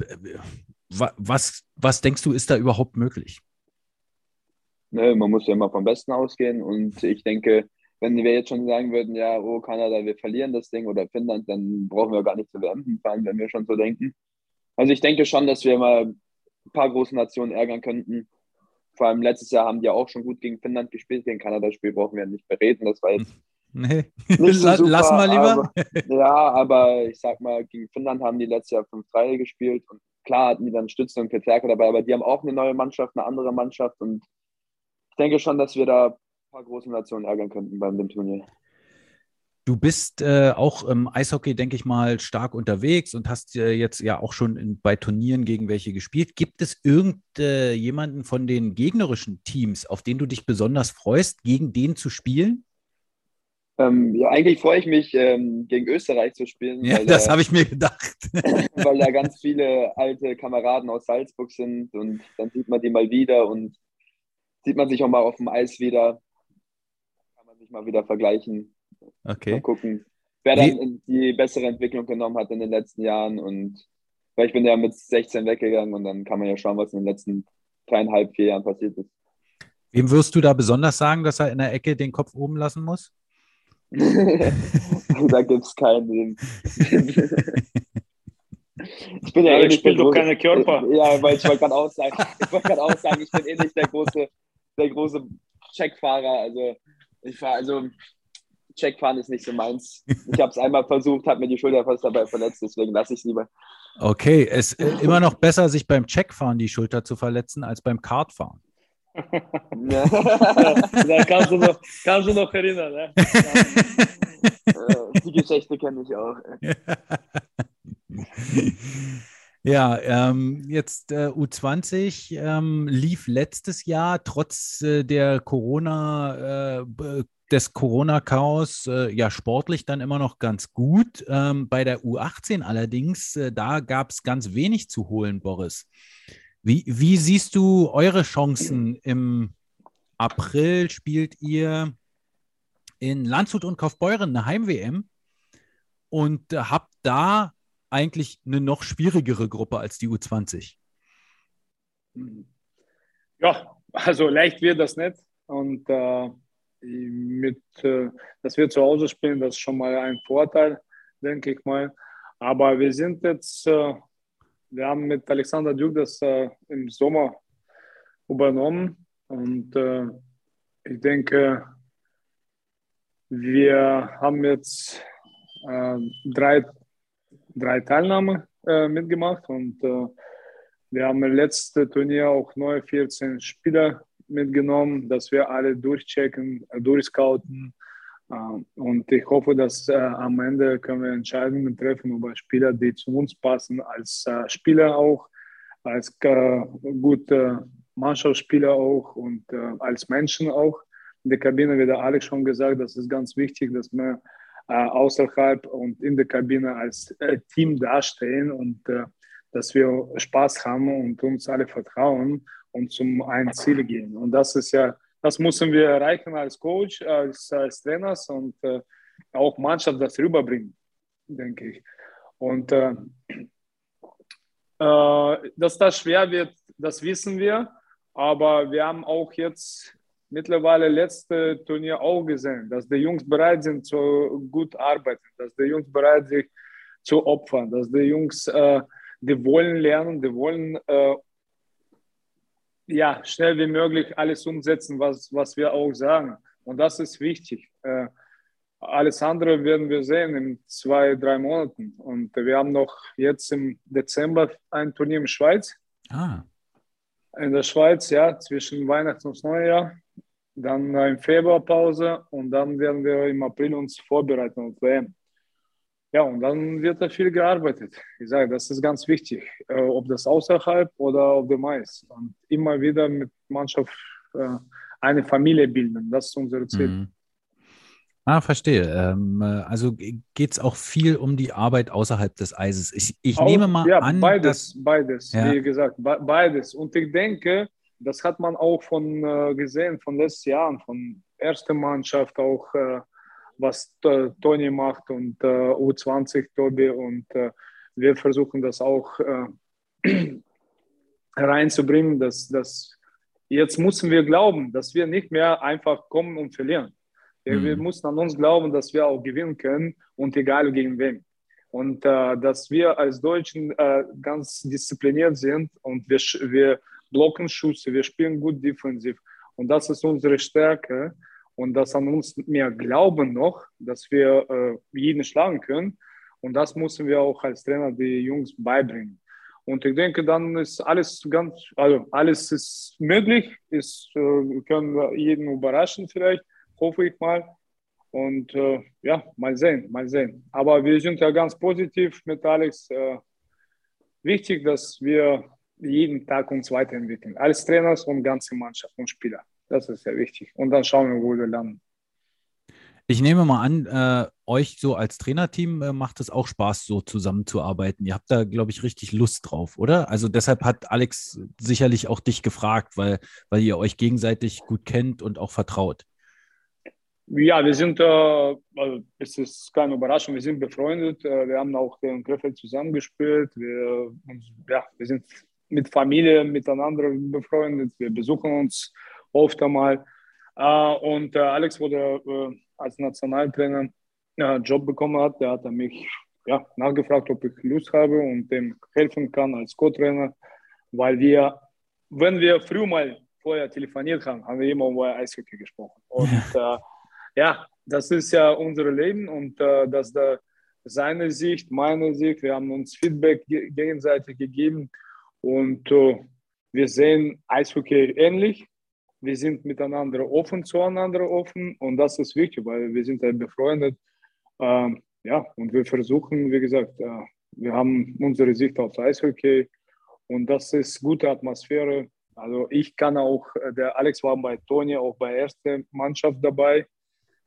S2: wa- was, was denkst du, ist da überhaupt möglich?
S3: Ne, man muss ja immer vom Besten ausgehen und ich denke, wenn wir jetzt schon sagen würden, ja, oh Kanada, wir verlieren das Ding oder Finnland, dann brauchen wir gar nicht zu WM fahren, wenn wir schon so denken. Also ich denke schon, dass wir mal ein paar große Nationen ärgern könnten. Vor allem letztes Jahr haben die auch schon gut gegen Finnland gespielt, gegen Kanada-Spiel brauchen wir nicht bereden, das war jetzt
S2: Nee.
S3: nicht so super,
S2: Lass mal lieber.
S3: Aber, ja, aber ich sag mal, gegen Finnland haben die letztes Jahr 5-3 gespielt und klar hatten die dann Stütze und Peterka dabei, aber die haben auch eine neue Mannschaft, eine andere Mannschaft und ich denke schon, dass wir da ein paar große Nationen ärgern könnten beim dem Turnier.
S2: Du bist äh, auch im Eishockey, denke ich mal, stark unterwegs und hast äh, jetzt ja auch schon in, bei Turnieren gegen welche gespielt. Gibt es irgendjemanden äh, von den gegnerischen Teams, auf den du dich besonders freust, gegen den zu spielen?
S3: Ähm, ja, eigentlich freue ich mich, ähm, gegen Österreich zu spielen.
S2: Ja, das habe ich mir gedacht.
S3: weil da ganz viele alte Kameraden aus Salzburg sind und dann sieht man die mal wieder und sieht man sich auch mal auf dem Eis wieder. Kann man sich mal wieder vergleichen.
S2: Okay.
S3: Mal gucken, wer dann die bessere Entwicklung genommen hat in den letzten Jahren. Und weil ich bin ja mit 16 weggegangen und dann kann man ja schauen, was in den letzten dreieinhalb, vier Jahren passiert ist.
S2: Wem wirst du da besonders sagen, dass er in der Ecke den Kopf oben lassen muss?
S3: da gibt es keinen.
S1: ich bin ja eh nicht doch keine Körper.
S3: Ja, weil ich wollte gerade auch sagen, ich wollte gerade auch sagen, ich bin eh nicht der große, der große Checkfahrer. Also ich fahre, also Checkfahren ist nicht so meins. Ich habe es einmal versucht, habe mir die Schulter fast dabei verletzt, deswegen lasse ich es lieber.
S2: Okay, es ist äh, immer noch besser, sich beim Checkfahren die Schulter zu verletzen, als beim Kartfahren.
S1: Ja. da kannst du noch, kannst du noch erinnern. Ne?
S3: die Geschichte kenne ich auch.
S2: Ja, ähm, jetzt äh, U20 ähm, lief letztes Jahr trotz äh, der Corona, äh, des Corona-Chaos äh, ja sportlich dann immer noch ganz gut. Ähm, bei der U18 allerdings, äh, da gab es ganz wenig zu holen, Boris. Wie, wie siehst du eure Chancen im April? Spielt ihr in Landshut und Kaufbeuren eine Heim-WM und habt da eigentlich eine noch schwierigere Gruppe als die U20?
S1: Ja, also leicht wird das nicht. Und äh, mit, äh, dass wir zu Hause spielen, das ist schon mal ein Vorteil, denke ich mal. Aber wir sind jetzt äh, wir haben mit Alexander Duk das äh, im Sommer übernommen und äh, ich denke, wir haben jetzt äh, drei, drei Teilnahme äh, mitgemacht und äh, wir haben im letzten Turnier auch neue 14 Spieler mitgenommen, dass wir alle durchchecken, äh, durchscouten und ich hoffe, dass äh, am Ende können wir Entscheidungen treffen über Spieler, die zu uns passen, als äh, Spieler auch, als äh, gute Mannschaftsspieler auch und als Menschen auch. In der Kabine wird Alex schon gesagt, das ist ganz wichtig, dass wir außerhalb und in der Kabine als Team dastehen und dass wir Spaß haben und uns alle vertrauen und zum ein Ziel gehen. Und das ist ja das müssen wir erreichen als Coach, als, als Trainers und äh, auch Mannschaft das rüberbringen, denke ich. Und äh, äh, dass das schwer wird, das wissen wir. Aber wir haben auch jetzt mittlerweile letzte Turnier auch gesehen, dass die Jungs bereit sind zu gut arbeiten, dass die Jungs bereit sind zu opfern, dass die Jungs, äh, die wollen lernen, die wollen äh, ja, schnell wie möglich alles umsetzen, was, was wir auch sagen. Und das ist wichtig. Äh, alles andere werden wir sehen in zwei, drei Monaten. Und wir haben noch jetzt im Dezember ein Turnier in Schweiz.
S2: Ah.
S1: In der Schweiz, ja, zwischen Weihnachten und Neujahr. Dann im Februar Pause und dann werden wir im April uns vorbereiten auf WM. Ja, und dann wird da viel gearbeitet. Ich sage, das ist ganz wichtig, äh, ob das außerhalb oder auf dem Eis. Und immer wieder mit Mannschaft äh, eine Familie bilden. Das ist unser Ziel. Mhm.
S2: Ah, verstehe. Ähm, äh, also geht es auch viel um die Arbeit außerhalb des Eises. Ich, ich auch, nehme mal
S1: ja,
S2: an.
S1: Beides, dass, beides, ja. wie gesagt, beides. Und ich denke, das hat man auch von äh, gesehen von letzten Jahren, von erster Mannschaft auch. Äh, was äh, Toni macht und äh, U20 Tobi und äh, wir versuchen das auch reinzubringen, dass, dass jetzt müssen wir glauben, dass wir nicht mehr einfach kommen und verlieren. Mhm. Wir müssen an uns glauben, dass wir auch gewinnen können und egal gegen wen. Und äh, dass wir als Deutschen äh, ganz diszipliniert sind und wir, wir blocken Schüsse, wir spielen gut defensiv. Und das ist unsere Stärke und dass an uns mehr glauben noch, dass wir äh, jeden schlagen können. Und das müssen wir auch als Trainer die Jungs beibringen. Und ich denke, dann ist alles ganz, also alles ist möglich. Ist, äh, wir können jeden überraschen vielleicht, hoffe ich mal. Und äh, ja, mal sehen, mal sehen. Aber wir sind ja ganz positiv mit Alex. Äh, wichtig, dass wir jeden Tag uns weiterentwickeln. Als Trainers und ganze Mannschaft und Spieler. Das ist sehr wichtig. Und dann schauen wir, wo wir landen.
S2: Ich nehme mal an, äh, euch so als Trainerteam äh, macht es auch Spaß, so zusammenzuarbeiten. Ihr habt da, glaube ich, richtig Lust drauf, oder? Also deshalb hat Alex sicherlich auch dich gefragt, weil, weil ihr euch gegenseitig gut kennt und auch vertraut.
S1: Ja, wir sind, äh, also es ist keine Überraschung, wir sind befreundet. Äh, wir haben auch in Krefeld zusammengespielt. Wir, ja, wir sind mit Familie miteinander befreundet. Wir besuchen uns oft einmal. Äh, und äh, Alex wurde äh, als Nationaltrainer einen Job bekommen hat, der hat er mich ja, nachgefragt, ob ich Lust habe und dem helfen kann als Co-Trainer, weil wir, wenn wir früh mal vorher telefoniert haben, haben wir immer über Eishockey gesprochen. Und ja, äh, ja das ist ja unser Leben und äh, dass da seine Sicht, meine Sicht, wir haben uns Feedback gegenseitig gegeben und äh, wir sehen Eishockey ähnlich wir sind miteinander offen, zueinander offen und das ist wichtig, weil wir sind ja befreundet. Ähm, ja, und wir versuchen, wie gesagt, äh, wir haben unsere Sicht aufs Eishockey und das ist gute Atmosphäre. Also ich kann auch, äh, der Alex war bei Toni auch bei erster Mannschaft dabei,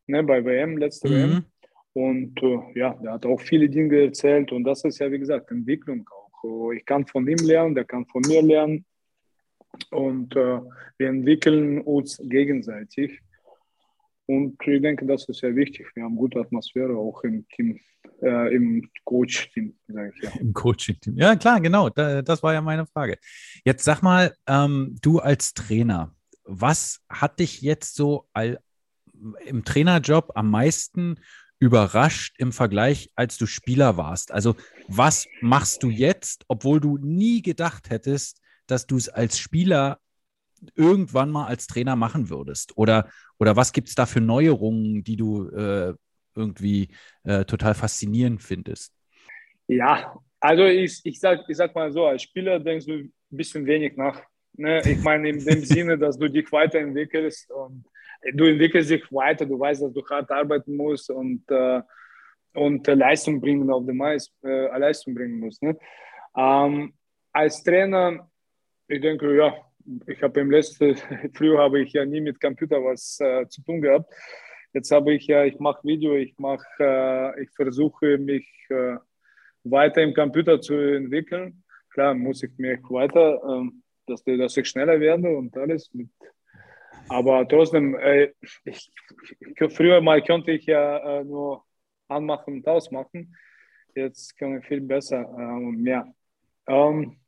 S1: ne, bei WM, letzte mhm. WM. Und äh, ja, der hat auch viele Dinge erzählt und das ist ja, wie gesagt, Entwicklung auch. Ich kann von ihm lernen, der kann von mir lernen und äh, wir entwickeln uns gegenseitig. Und ich denke, das ist sehr wichtig. Wir haben gute Atmosphäre auch im Team, äh, im Coach-Team, sage ich ja.
S2: Im Coaching-Team. Ja, klar, genau. Da, das war ja meine Frage. Jetzt sag mal, ähm, du als Trainer, was hat dich jetzt so all, im Trainerjob am meisten überrascht im Vergleich, als du Spieler warst? Also, was machst du jetzt, obwohl du nie gedacht hättest, dass du es als Spieler irgendwann mal als Trainer machen würdest? Oder, oder was gibt es da für Neuerungen, die du äh, irgendwie äh, total faszinierend findest?
S1: Ja, also ich, ich, sag, ich sag mal so, als Spieler denkst du ein bisschen wenig nach. Ne? Ich meine in dem Sinne, dass du dich weiterentwickelst und du entwickelst dich weiter, du weißt, dass du hart arbeiten musst und, äh, und Leistung bringen auf dem Eis, äh, Leistung bringen musst. Ne? Ähm, als Trainer ich denke, ja, ich habe im letzten, früher habe ich ja nie mit Computer was äh, zu tun gehabt. Jetzt habe ich ja, ich mache Video, ich mache, äh, ich versuche mich äh, weiter im Computer zu entwickeln. Klar, muss ich mich weiter, ähm, dass, dass ich schneller werde und alles. Mit, aber trotzdem, äh, ich, ich, früher mal konnte ich ja äh, nur anmachen und ausmachen. Jetzt kann ich viel besser äh, und mehr. Ähm,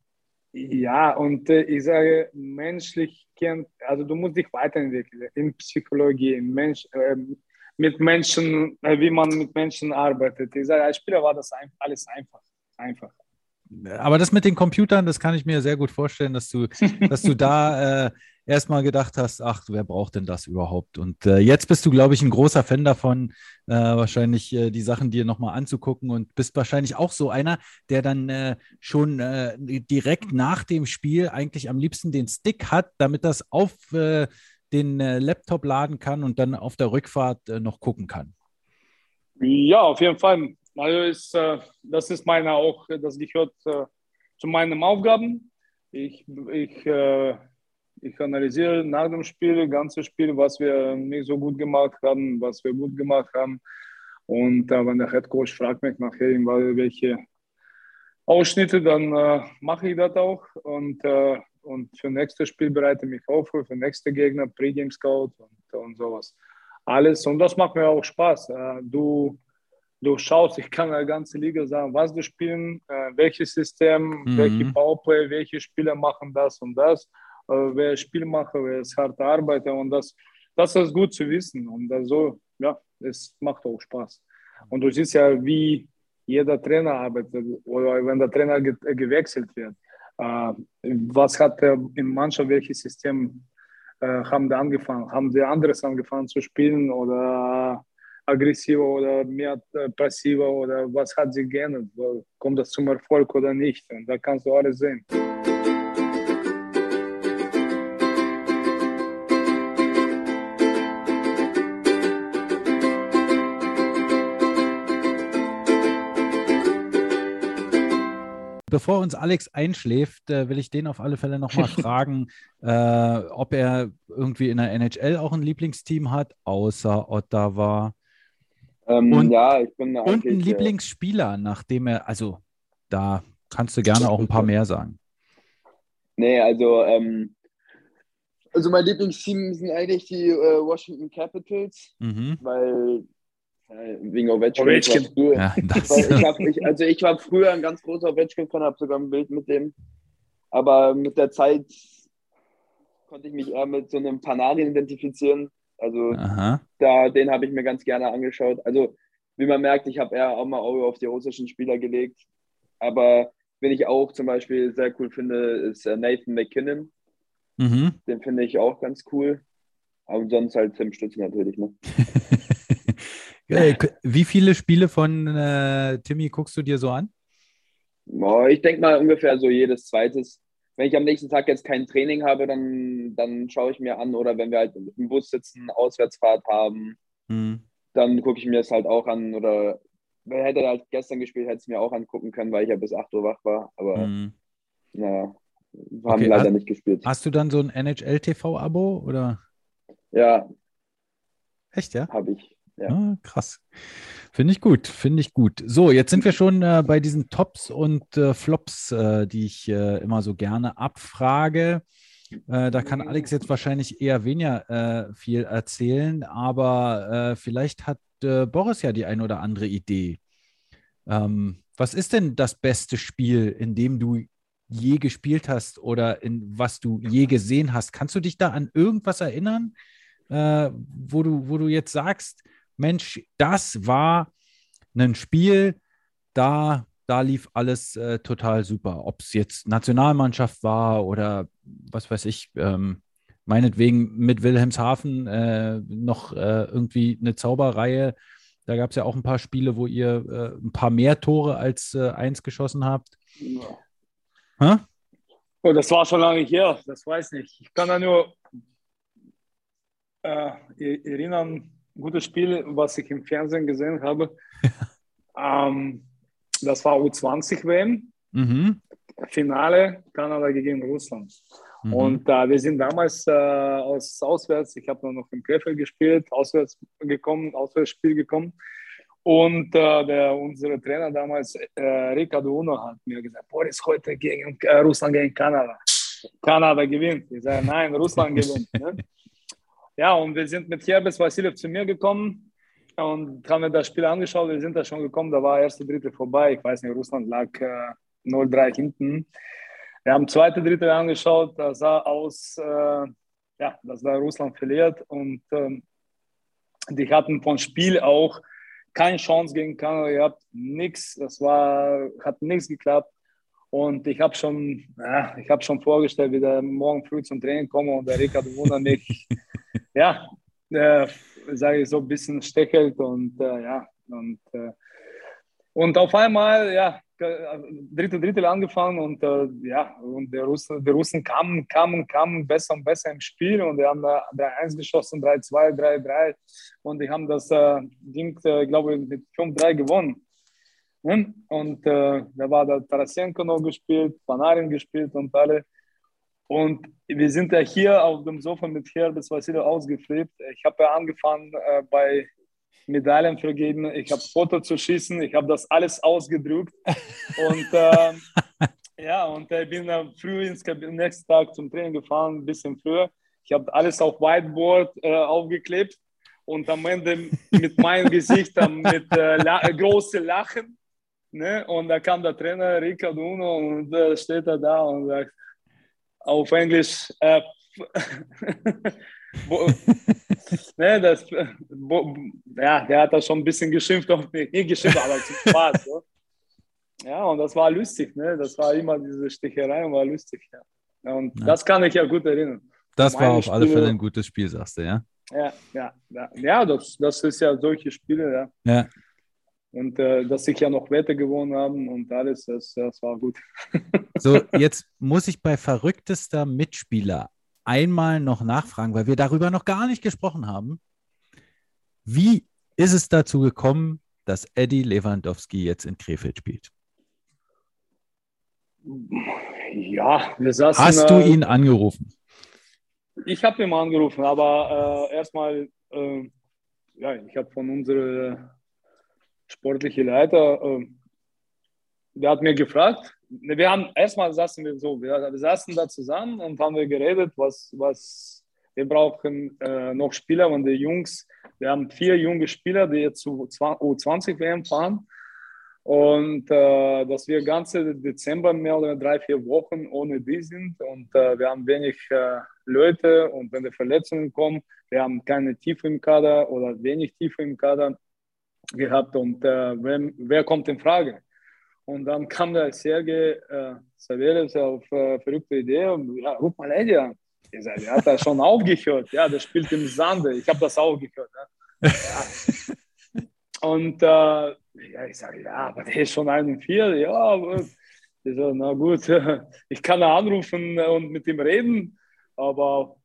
S1: ja, und äh, ich sage, menschlich kennt, also du musst dich weiterentwickeln in Psychologie, in Mensch, äh, mit Menschen, äh, wie man mit Menschen arbeitet. Ich sage, als Spieler war das ein, alles einfach. einfach.
S2: Aber das mit den Computern, das kann ich mir sehr gut vorstellen, dass du, dass du da äh, erstmal gedacht hast, ach, wer braucht denn das überhaupt? Und äh, jetzt bist du, glaube ich, ein großer Fan davon, äh, wahrscheinlich äh, die Sachen dir nochmal anzugucken und bist wahrscheinlich auch so einer, der dann äh, schon äh, direkt nach dem Spiel eigentlich am liebsten den Stick hat, damit das auf äh, den Laptop laden kann und dann auf der Rückfahrt noch gucken kann.
S1: Ja, auf jeden Fall. Also ist, das ist meine auch, das gehört zu meinen Aufgaben. Ich, ich ich analysiere nach dem Spiel, ganze Spiel, was wir nicht so gut gemacht haben, was wir gut gemacht haben. Und äh, wenn der Head Coach fragt mich nachher welche Ausschnitte, dann äh, mache ich das auch. Und, äh, und für nächstes Spiel bereite ich mich auf, für nächste Gegner, Pre-Game Scout und, und sowas. Alles. Und das macht mir auch Spaß. Äh, du, du schaust, ich kann der ganze Liga sagen, was du spielen, äh, welches System, mhm. welche Powerplay, welche Spieler machen das und das. Äh, wer Spielmacher, wer ist harter Arbeiter und das, das ist gut zu wissen. Und also, ja, es macht auch Spaß. Und du siehst ja, wie jeder Trainer arbeitet oder wenn der Trainer ge gewechselt wird. Äh, was hat er im Mannschaft, welches System äh, haben die angefangen? Haben die anderes angefangen zu spielen oder aggressiver oder mehr äh, passiver oder was hat sich geändert? Kommt das zum Erfolg oder nicht? Und da kannst du alles sehen.
S2: Bevor uns Alex einschläft, äh, will ich den auf alle Fälle nochmal fragen, äh, ob er irgendwie in der NHL auch ein Lieblingsteam hat, außer Ottawa.
S3: Ähm,
S2: Und-
S3: ja, ich bin
S2: Und
S3: eigentlich, äh,
S2: Lieblingsspieler, nachdem er, also da kannst du gerne auch ein paar mehr sagen.
S3: Nee, also, ähm, also mein Lieblingsteam sind eigentlich die äh, Washington Capitals,
S2: Mhm.
S3: weil wegen Ovechkin.
S1: Ovechkin.
S2: Ja, das,
S3: weil ich hab, ich, also ich war früher ein ganz großer Ovechkin-Fan, habe sogar ein Bild mit dem. Aber mit der Zeit konnte ich mich eher mit so einem Panarin identifizieren. Also
S2: aha.
S3: da, den habe ich mir ganz gerne angeschaut. Also wie man merkt, ich habe eher auch mal Auge auf die russischen Spieler gelegt. Aber wen ich auch zum Beispiel sehr cool finde, ist äh, Nathan McKinnon.
S2: Mhm.
S3: Den finde ich auch ganz cool. Aber sonst halt Tim Stütz natürlich. Ne?
S2: Wie viele Spiele von äh, Timmy guckst du dir so an?
S3: Boah, ich denke mal ungefähr so jedes zweites. Wenn ich am nächsten Tag jetzt kein Training habe, dann, dann schaue ich mir an. Oder wenn wir halt im Bus sitzen, Auswärtsfahrt haben,
S2: Mhm.
S3: dann gucke ich mir es halt auch an. Oder wer hätte halt gestern gespielt, hätte es mir auch angucken können, weil ich ja bis 8 Uhr wach war. Aber
S2: Mhm.
S3: naja, wir haben
S2: Okay,
S3: leider
S2: hast-
S3: nicht gespielt.
S2: Hast du dann so ein NHL-TV-Abo oder?
S3: Ja,
S2: Echt, ja?
S3: habe ich. Ja.
S2: Ah, krass. Finde ich gut, finde ich gut. So, jetzt sind wir schon äh, bei diesen Tops und äh, Flops, äh, die ich äh, immer so gerne abfrage. Äh, da kann Alex jetzt wahrscheinlich eher weniger äh, viel erzählen, aber vielleicht hat Boris ja die ein oder andere Idee. Ähm, was ist denn das beste Spiel, in dem du je gespielt hast oder in was du je gesehen hast? Kannst du dich da an irgendwas erinnern, äh, wo du, wo du jetzt sagst, Mensch, das war ein Spiel, da, da lief alles äh, total super. Ob es jetzt Nationalmannschaft war oder was weiß ich, ähm, meinetwegen mit Wilhelmshaven äh, noch äh, irgendwie eine Zauberreihe. Da gab es ja auch ein paar Spiele, wo ihr äh, ein paar mehr Tore als äh, eins geschossen habt. Hä?
S1: Oh, das war schon lange her, das weiß ich nicht. Ich kann da nur äh, e- erinnern, gutes Spiel, was ich im Fernsehen gesehen habe. ähm, das war U20-WM,
S2: Mhm.
S1: Finale Kanada gegen Russland.
S2: Mhm.
S1: Und äh, wir sind damals äh, aus auswärts, ich habe noch in Krefeld gespielt, auswärts gekommen, Auswärtsspiel gekommen. Und äh, der, unsere Trainer damals, äh, Ricardo Uno, hat mir gesagt, Boris, heute gegen äh, Russland gegen Kanada. Kanada gewinnt. Ich sage, nein, Russland gewinnt. Ne? Ja, und wir sind mit Herbes Vassiljev zu mir gekommen und haben mir das Spiel angeschaut. Wir sind da schon gekommen, da war erste Drittel vorbei. Ich weiß nicht, Russland lag äh, 0-3 hinten. Wir haben zweite Drittel angeschaut, da sah aus, äh, ja, dass da Russland verliert und ähm, die hatten vom Spiel auch keine Chance gegen Kanada gehabt, nichts, das war, hat nichts geklappt. Und ich habe schon, ja, ich habe schon vorgestellt, wie der morgen früh zum Training komme und der Ricardo Wunder mich, ja, äh, sage ich so ein bisschen stechelt und äh, ja, und, äh, und auf einmal, ja, dritte Drittel angefangen und äh, ja, und der Russen, die Russen kamen, kamen, kamen besser und besser im Spiel und wir haben da 3-1 geschossen, 3-2, 3-3 und die haben das äh, Ding, äh, glaube ich, mit 5-3 gewonnen. Ne? Und äh, da war der Tarasenko noch gespielt, Panarin gespielt und alle. Und wir sind ja hier auf dem Sofa mit Herbes Vassiljev ausgeflippt. Ich habe ja angefangen äh, bei Medaillen vergeben, ich habe Foto zu schießen, ich habe das alles ausgedruckt. Und äh, ja, und ich bin äh, früh ins Kab- nächsten Tag zum Training gefahren, ein bisschen früher. Ich habe alles auf Whiteboard äh, aufgeklebt und am Ende mit meinem Gesicht dann mit äh, la große Lachen. Ne? Und da kam der Trainer Ricardo Uno und äh, steht er da und sagt auf Englisch, äh, wo- ne, das, wo, ja, der hat da schon ein bisschen geschimpft auf mich, nicht geschimpft, aber zum Spaß. So. Ja, und das war lustig, ne? Das war immer diese Sticherei und war lustig, ja. Und
S2: Ja.
S1: das kann ich ja gut erinnern.
S2: Das war
S1: meine
S2: auf alle
S1: Spiele-
S2: Fälle ein gutes Spiel, sagst du, ja?
S1: Ja, ja, ja. ja das, das ist ja solche Spiele, ja.
S2: Ja.
S1: Und äh, dass ich ja noch Wette gewonnen haben und alles, das, das war gut.
S2: So, jetzt muss ich bei verrücktester Mitspieler einmal noch nachfragen, weil wir darüber noch gar nicht gesprochen haben. Wie ist es dazu gekommen, dass Eddie Lewandowski jetzt in Krefeld spielt?
S1: Ja, wir saßen.
S2: Hast du
S1: äh,
S2: ihn angerufen?
S1: Ich habe ihn angerufen, aber äh, erstmal, äh, ja, ich habe von unserem sportlichen Leiter, äh, der hat mir gefragt, wir haben erstmal saßen wir so, wir, wir saßen da zusammen und haben wir geredet, was, was wir brauchen äh, noch Spieler und die Jungs, wir haben vier junge Spieler, die jetzt zu U20 WM fahren und äh, dass wir ganze Dezember mehr oder drei, vier Wochen ohne die sind und äh, wir haben wenig äh, Leute und wenn die Verletzungen kommen, wir haben keine Tiefe im Kader oder wenig Tiefe im Kader gehabt und äh, wer, wer kommt in Frage? Und dann kam der Sergei äh, Savelis auf äh, verrückte Idee und ja, ruf mal Eddie an. Ich sage, hat da schon aufgehört. Ja, der spielt im Sande. Ich habe das auch gehört. Ja. Ja. Und äh, ja, ich sage, ja, aber der ist schon 41. Ja, aber ich so, na gut, ich kann da anrufen und mit ihm reden, aber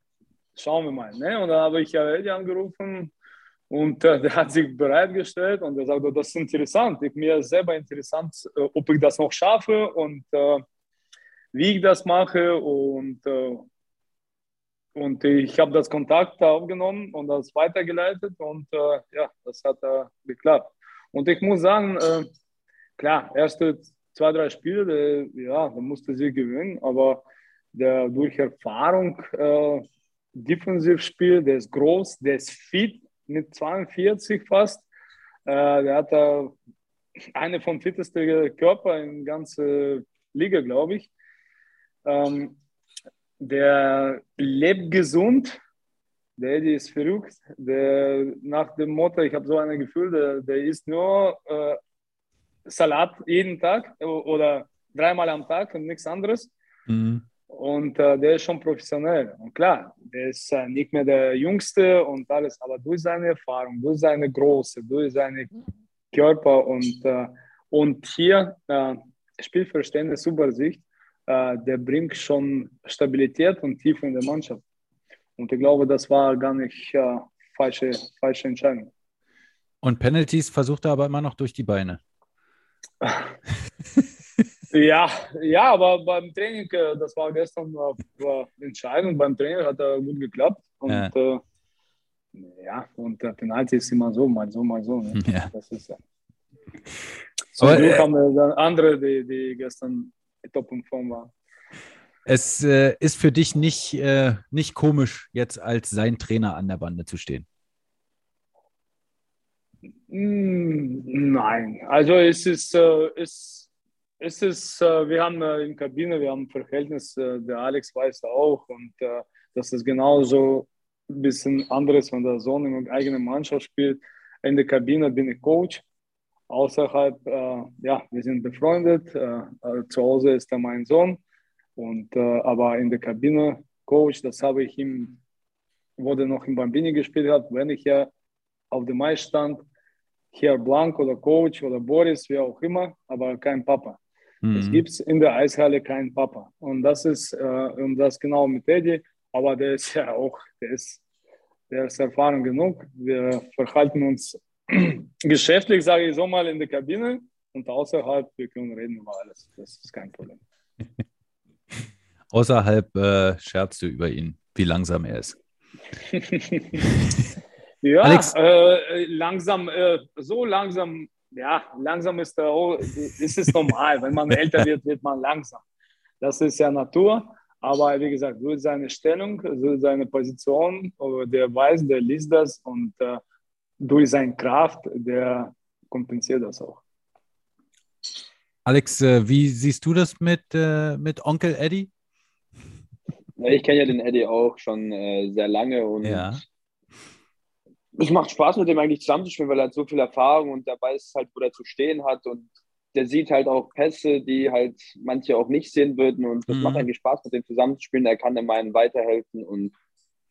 S1: schauen wir mal. Ne? Und dann habe ich ja Eddie angerufen und äh, der hat sich bereitgestellt und er sagt, das ist interessant. Ich, mir ist selber interessant, äh, ob ich das noch schaffe und äh, wie ich das mache. Und, äh, und ich habe das Kontakt aufgenommen und das weitergeleitet und äh, ja, das hat äh, geklappt. Und ich muss sagen, klar, erste zwei, drei Spiele, ja, da musste sie gewinnen, aber der durch Erfahrung Defensivspiel, der ist groß, der ist fit mit 42 fast. Äh, der hat da eine von fittesten Körper in der ganzen Liga, glaube ich. Ähm, der lebt gesund. Der Eddie ist verrückt. Der, nach dem Motto, ich habe so ein Gefühl, der, der isst nur äh, Salat jeden Tag oder dreimal am Tag und nichts anderes. Mhm. Und äh, der ist schon professionell. Und klar, der ist äh, nicht mehr der Jüngste und alles, aber durch seine Erfahrung, durch seine Größe, durch seinen Körper und, äh, und hier äh, Spielverständnis, Übersicht, äh, der bringt schon Stabilität und Tiefe in der Mannschaft. Und ich glaube, das war gar nicht äh, falsche, falsche Entscheidung.
S2: Und Penalties versucht er aber immer noch durch die Beine.
S1: Ja, ja, aber beim Training, äh, das war gestern äh, war Entscheidung, beim Training hat er gut geklappt. Und ja, äh, ja und der Penalty ist immer so, mal so, mal so. Ne? Ja. Das ist ja. Zum aber, Glück haben wir dann andere, die, die gestern top in Form waren.
S2: Es äh, ist für dich nicht, äh, nicht komisch, jetzt als sein Trainer an der Bande zu stehen.
S1: Hm, nein, also es ist, äh, es es ist, äh, wir haben äh, in Kabine, wir haben ein Verhältnis, äh, der Alex weiß auch und das ist genauso ein bisschen anderes, wenn der Sohn in der eigenen Mannschaft spielt. In der Kabine bin ich Coach, außerhalb, ja, wir sind befreundet, zu Hause ist er mein Sohn und aber in der Kabine Coach, das habe ich ihm, wo der noch in Bambini gespielt hat, wenn ich ja auf dem Eis stand, hier Blank oder Coach oder Boris, wie auch immer, aber kein Papa. Mhm. Es gibt in der Eishalle keinen Papa. Und das ist, äh, und das genau mit Eddie, aber der ist ja auch, der ist, der ist erfahren genug. Wir verhalten uns geschäftlich, sage ich so mal, in der Kabine und außerhalb, wir können reden über alles. Das ist kein Problem.
S2: außerhalb äh, scherzt du über ihn, wie langsam er ist.
S1: ja, Alex. Äh, langsam, äh, so langsam ja, langsam ist, der, ist es normal. Wenn man älter wird, wird man langsam. Das ist ja Natur. Aber wie gesagt, durch seine Stellung, durch seine Position, der weiß, der liest das und äh, durch seine Kraft, der kompensiert das auch.
S2: Alex, äh, wie siehst du das mit, äh, mit Onkel Eddie?
S3: Ich kenne ja den Eddie auch schon äh, sehr lange und ja es macht Spaß, mit dem eigentlich zusammenzuspielen, weil er hat so viel Erfahrung und der weiß halt, wo er zu stehen hat und der sieht halt auch Pässe, die halt manche auch nicht sehen würden und das mhm. macht eigentlich Spaß, mit dem zusammenzuspielen. Er kann dem einen weiterhelfen und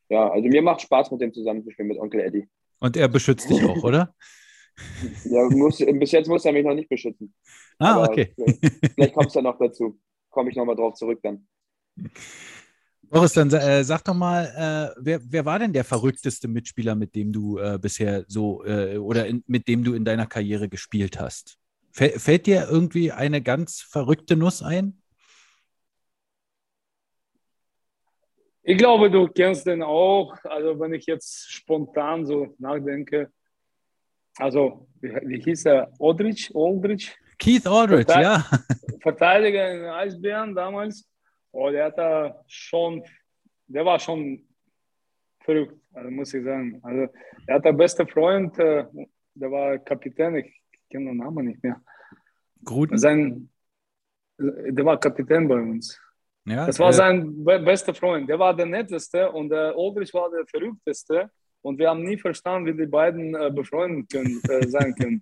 S3: ja, also mir macht Spaß, mit dem zusammenzuspielen, mit Onkel Eddie.
S2: Und er beschützt dich auch, oder?
S3: Ja, muss, bis jetzt muss er mich noch nicht beschützen.
S2: Ah,
S3: Aber
S2: okay.
S3: Vielleicht, kommt es ja noch dazu. Komme ich nochmal drauf zurück dann.
S2: Boris, dann äh, sag doch mal, äh, wer, wer war denn der verrückteste Mitspieler, mit dem du äh, bisher so äh, oder in, mit dem du in deiner Karriere gespielt hast? Fäll, fällt dir irgendwie eine ganz verrückte Nuss ein?
S1: Ich glaube, du kennst den auch. Also, wenn ich jetzt spontan so nachdenke, also, wie, wie hieß er? Aldrich? Aldrich?
S2: Keith Aldridge,
S1: Total.
S2: ja.
S1: Verteidiger in Eisbären damals. Oh, der hat da schon, der war schon verrückt, also muss ich sagen. Also, er hat der beste Freund, der war Kapitän, ich kenne den Namen nicht mehr.
S2: Gruden.
S1: Sein, der war Kapitän bei uns.
S2: Ja,
S1: Das war
S2: äh,
S1: sein be bester Freund. Der war der netteste und der Aldrich war der verrückteste. Und wir haben nie verstanden, wie die beiden äh, befreundet können, äh, sein können.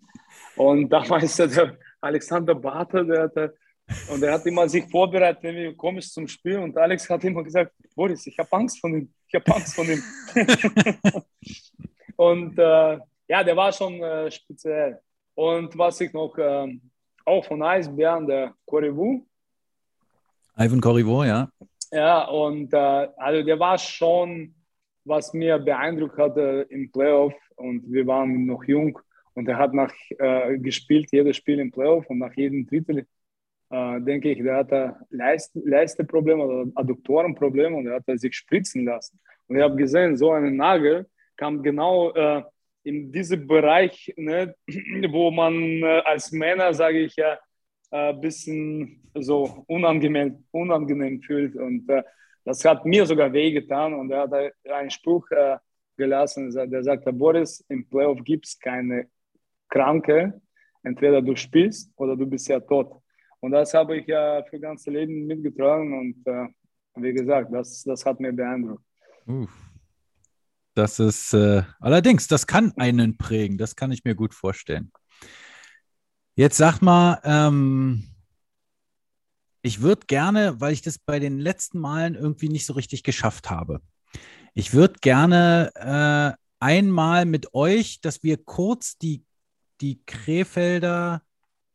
S1: Und damals der Alexander Barter, der hatte, und der hat immer sich vorbereitet, wenn wir komisch zum Spiel. Und Alex hat immer gesagt, Boris, ich habe Angst von ihm. Ich habe Angst von ihm. und äh, ja, der war schon äh, speziell. Und was ich noch, ähm, auch von Eisbären, der Corriveau,
S2: Ivan Corriveau, ja.
S1: ja, und äh, also der war schon, was mir beeindruckt hatte im Playoff und wir waren noch jung und er hat nach äh, gespielt, jedes Spiel im Playoff und nach jedem Drittel, äh, denke ich, der hatte Leist Leisteprobleme oder Adduktorenprobleme und er hat sich spritzen lassen. Und ich habe gesehen, so ein Nagel kam genau äh, in diesen Bereich, ne, wo man äh, als Männer, sage ich ja, ein bisschen so unangenehm, unangenehm fühlt. Und äh, das hat mir sogar wehgetan. Und er hat einen Spruch äh, gelassen, der sagte, Boris, im Playoff gibt es keine Kranke. Entweder du spielst oder du bist ja tot. Und das habe ich ja für das ganze Leben mitgetragen. Und äh, wie gesagt, das, das hat mir beeindruckt.
S2: Uff. Das ist äh, allerdings, das kann einen prägen, das kann ich mir gut vorstellen. Jetzt sag mal, ähm, ich würde gerne, weil ich das bei den letzten Malen irgendwie nicht so richtig geschafft habe, ich würde gerne äh, einmal mit euch, dass wir kurz die, die Krefelder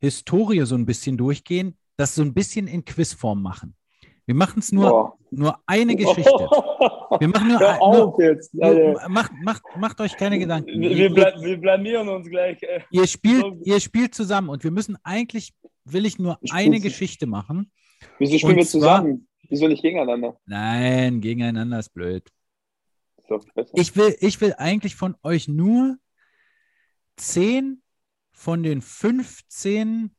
S2: Historie so ein bisschen durchgehen, das so ein bisschen in Quizform machen. Wir machen es nur,
S3: Boah.
S2: nur eine Geschichte. Wir machen nur,
S1: Hör
S2: nur,
S1: auf jetzt.
S2: nur macht, macht, macht euch keine Gedanken.
S1: Wir, bla wir blamieren uns gleich.
S2: Ihr spielt, ihr spielt zusammen und wir müssen eigentlich, will ich nur
S3: Ich
S2: eine Geschichte machen.
S3: Wieso spielen
S2: Und
S3: wir
S2: zwar-
S3: zusammen? Wieso nicht gegeneinander?
S2: Nein, gegeneinander ist blöd.
S3: Ist.
S2: Ich will, ich will eigentlich von euch nur zehn von den 15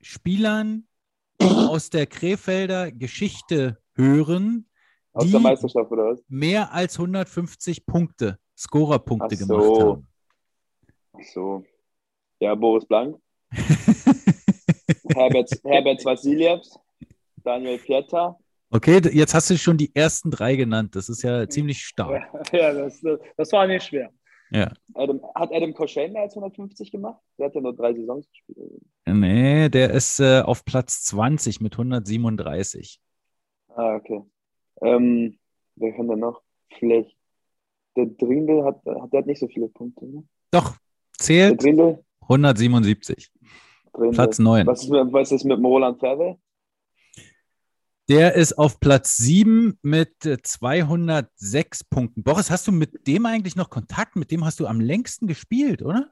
S2: Spielern aus der Krefelder Geschichte hören,
S3: Aus
S2: die-
S3: der Meisterschaft oder was?
S2: mehr als 150 Punkte, Scorerpunkte
S3: Ach
S2: gemacht
S3: so.
S2: haben.
S3: Ach so. Ja, Boris Blank, Herbert, Herbert Vasiljevs, Daniel Pieta,
S2: Okay, jetzt hast du schon die ersten drei genannt. Das ist ja ziemlich stark.
S1: Ja, das, das war nicht schwer.
S2: Ja.
S3: Adam, hat Adam mehr als 150 gemacht? Der hat ja nur drei Saisons gespielt.
S2: Nee, der ist äh, auf Platz 20 mit 137.
S3: Ah, okay. Ähm, wer kann da noch? Vielleicht. Der Drindel hat, hat, der hat nicht so viele Punkte. Ne?
S2: Doch,
S3: Der
S2: zählt
S3: Drindel?
S2: 177.
S3: Drindel.
S2: Platz 9.
S3: Was ist, mit, was ist mit dem Roland Ferve?
S2: Der ist auf Platz 7 mit äh, 206 Punkten. Boris, hast du mit dem eigentlich noch Kontakt? Mit dem hast du am längsten gespielt, oder?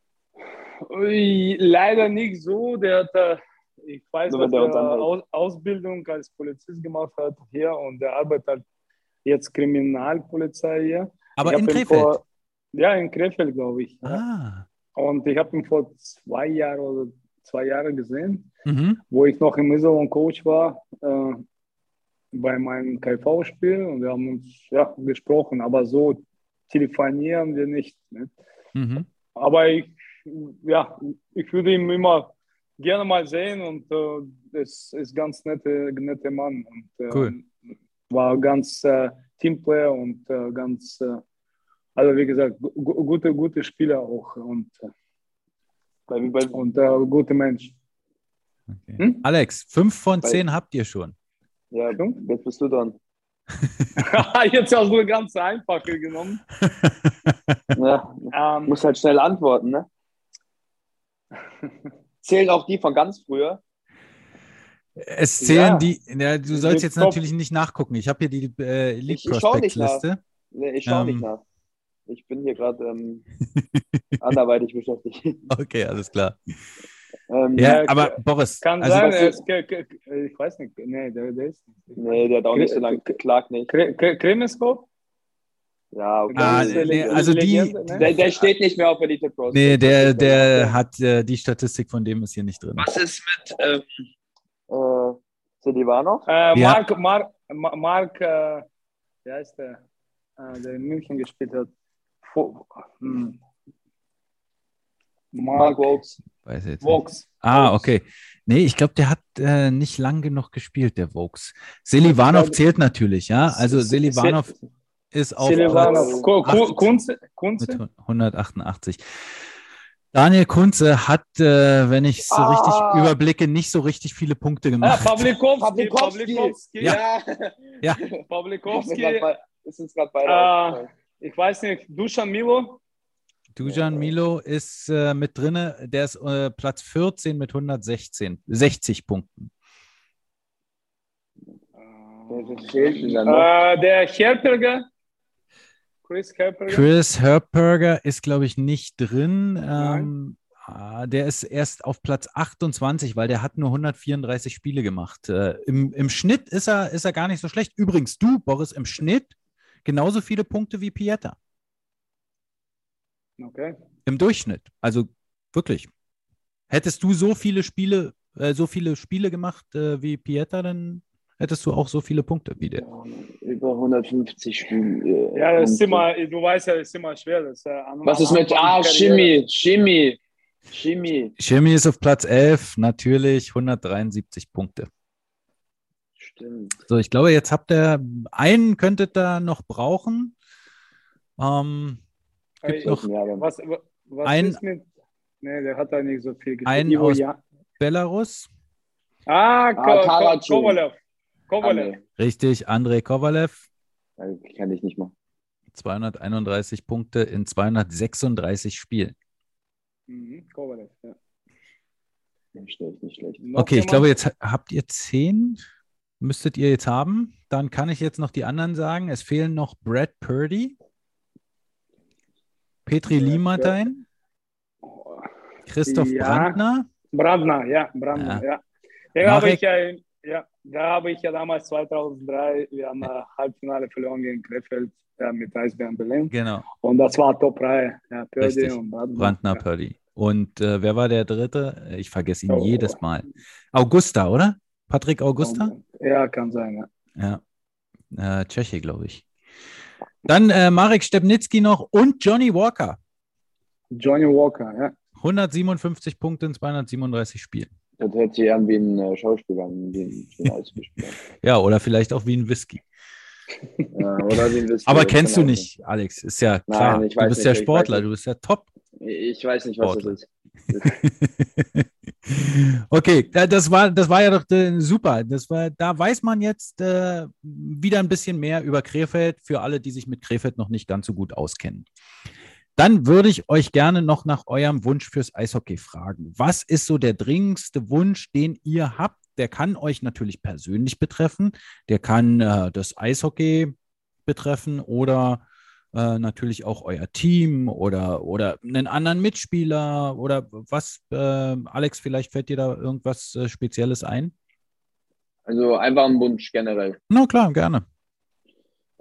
S1: Ui, Leider nicht so. Der hat, äh, ich weiß, dass
S3: wenn der
S1: er. Aus, Ausbildung als Polizist gemacht hat hier und der arbeitet jetzt Kriminalpolizei hier.
S2: Aber
S1: Ich
S2: in Krefeld.
S1: Vor, ja, in Krefeld, glaube ich. Ja.
S2: Ah.
S1: Und ich habe ihn vor zwei Jahren oder zwei Jahren gesehen,
S2: Mhm.
S1: wo ich noch im Iserlohn Coach war, äh, bei meinem KV-Spiel und wir haben uns ja, gesprochen, aber so telefonieren wir nicht. Ne?
S2: Mhm.
S1: Aber ich, ja, ich würde ihn immer gerne mal sehen und äh, es ist ganz nette, nette Mann und äh,
S2: Cool.
S1: war ganz äh, Teamplayer und äh, ganz, äh, also wie gesagt, gu gu- gute, gute Spieler auch und, äh, und äh, gute Mensch.
S2: Okay.
S1: Hm?
S2: Alex, fünf von zehn habt ihr schon.
S3: Ja,
S1: Stimmt.
S3: jetzt bist du dran.
S1: Jetzt hast du eine ganz einfache genommen.
S3: Ja,
S1: Ähm,
S3: muss halt schnell antworten, ne? Zählen auch die von ganz früher?
S2: Es zählen
S1: Ja.
S2: die, ja, du sollst
S1: Die
S2: jetzt
S1: Top-
S2: natürlich nicht nachgucken. Ich habe hier die äh, Elite
S3: Ich- ich schau nicht nach.
S2: Prospects Liste.
S3: Nee, ich schaue
S2: Ähm.
S3: nicht nach. Ich bin hier gerade ähm, anderweitig beschäftigt.
S2: Okay, alles klar.
S3: Ähm,
S2: Ja,
S1: Ja,
S2: aber Boris,
S1: kann
S2: also
S1: sein, k- ich weiß nicht. Nee, der, der ist nicht.
S3: Nee, der hat auch nicht so lange geklagt, nicht.
S1: Kremeskop?
S3: Ja, okay.
S2: Ah,
S1: ist eine
S2: nee, also die-
S1: Legende, ne?
S3: Der, der steht nicht mehr auf Elite Pros.
S2: nee, der, der hat äh, die Statistik von dem ist hier nicht drin.
S3: Was ist mit ähm, äh, Silivanov?
S1: Äh,
S2: Ja.
S1: Mark, Mark, Ma- Mark äh, wie heißt der, äh, der in München gespielt hat? Vo- hm.
S3: Mark Vokes.
S2: Weiß jetzt.
S1: Vox.
S2: Ah, okay. Nee, ich glaube, der hat äh, nicht lang genug gespielt, der Vokes. Selivanov zählt natürlich, ja. Also
S1: Se-
S2: Selivanov ist auf
S1: Silivanov.
S2: Platz
S1: Kunze? Kunze?
S2: mit 188. Daniel Kunze hat, äh, wenn ich es so
S3: Ah.
S2: richtig überblicke, nicht so richtig viele Punkte
S1: Ah,
S2: gemacht.
S1: Pawlikowski.
S3: Pawlikowski.
S1: Pawlikowski.
S2: Ja. Ja.
S1: Pawlikowski.
S3: Ist uns gerade beide
S1: Ah.
S3: aufgefallen.
S1: Ich weiß nicht, Dusan Milo.
S2: Dujan Milo ist äh, mit drinne, der ist äh, Platz 14 mit 116, 60 Punkten.
S3: Dann noch?
S1: Äh, der Herperger. Chris Herperger.
S2: Chris Herperger ist, glaube ich, nicht drin. Ähm, ah, der ist erst auf Platz 28, weil der hat nur 134 Spiele gemacht. Äh, im, Im Schnitt ist er, ist er gar nicht so schlecht. Übrigens, du, Boris, im Schnitt genauso viele Punkte wie Pieta.
S1: Okay.
S2: Im Durchschnitt. Also wirklich. Hättest du so viele Spiele, äh, so viele Spiele gemacht äh, wie Pieta, dann hättest du auch so viele Punkte wie der.
S3: Über 150 Spiele.
S1: Ja, das ist immer, du weißt ja, das ist immer schwer. Das, äh,
S3: Was ist mit. Ah. Chemie. Chemie. Chemie.
S2: Chemie ist auf Platz 11, natürlich 173 Punkte.
S3: Stimmt.
S2: So, ich glaube, jetzt habt ihr einen könntet ihr noch brauchen. Ähm, gibt
S1: Äh,
S2: noch
S1: Was, wa- was
S2: Ein-
S1: ist mit. Nee, der hat da nicht so viel gespielt.
S2: Einen aus-
S1: Ja-
S2: Belarus,
S1: Ah, Ko-
S3: Ah,
S1: Ko-. Kovalev.
S3: Ah,
S1: Kovalev.
S3: nee.
S2: richtig, Andrei Kovalev,
S3: Ja, Kenn ich nicht mal.
S2: 231 Punkte in 236 Spielen.
S1: Mhm, Kovalev, ja.
S3: Nicht schlecht, nicht schlecht.
S1: Noch
S2: Okay, ich glaube, jetzt ha- habt ihr zehn. Müsstet ihr jetzt haben. Dann kann ich jetzt noch die anderen sagen. Es fehlen noch Brad Purdy, Petri Limatein, Christoph
S1: Ja.
S2: Brandner.
S1: Brandner, ja, Brandner, ja. Den
S2: Marek-
S1: habe ich ja, ja, da habe ich ja damals 2003, wir haben ein Halbfinale verloren gegen Krefeld ja, mit Eisbären Berlin.
S2: Genau,
S1: Und das war Top-Reihe. Ja, Pördi und Brandner.
S2: Brandner
S1: Ja.
S2: Purdy. Und äh, wer war der dritte? Ich vergesse ihn
S1: Oh.
S2: jedes Mal. Augusta, oder? Patrick Augusta?
S1: Ja, kann sein, ja.
S2: Ja. Äh, Tscheche, glaube ich. Dann äh, Marek Stepnitzki noch und Johnny Walker.
S1: Johnny Walker, ja.
S2: 157 Punkte in 237 Spielen.
S3: Das hört sich an wie ein äh, Schauspieler, wie ein.
S2: Ja, oder vielleicht auch wie ein Whisky.
S3: ja, oder wie ein Whisky.
S2: Aber kennst du nicht, Alex. Ist ja
S3: Nein,
S2: klar.
S3: ich
S2: du bist
S3: nicht,
S2: ja Sportler, du bist ja top.
S3: Ich weiß nicht, was
S2: Sportler.
S3: das ist.
S2: okay, da- das war, das war ja doch äh, super. Das war, da weiß man jetzt äh, wieder ein bisschen mehr über Krefeld für alle, die sich mit Krefeld noch nicht ganz so gut auskennen. Dann würde ich euch gerne noch nach eurem Wunsch fürs Eishockey fragen. Was ist so der dringendste Wunsch, den ihr habt? Der kann euch natürlich persönlich betreffen, der kann äh, das Eishockey betreffen oder äh, natürlich auch euer Team oder, oder einen anderen Mitspieler oder was, äh, Alex, vielleicht fällt dir da irgendwas äh, Spezielles ein?
S3: Also einfach ein Wunsch generell.
S2: Na klar, gerne.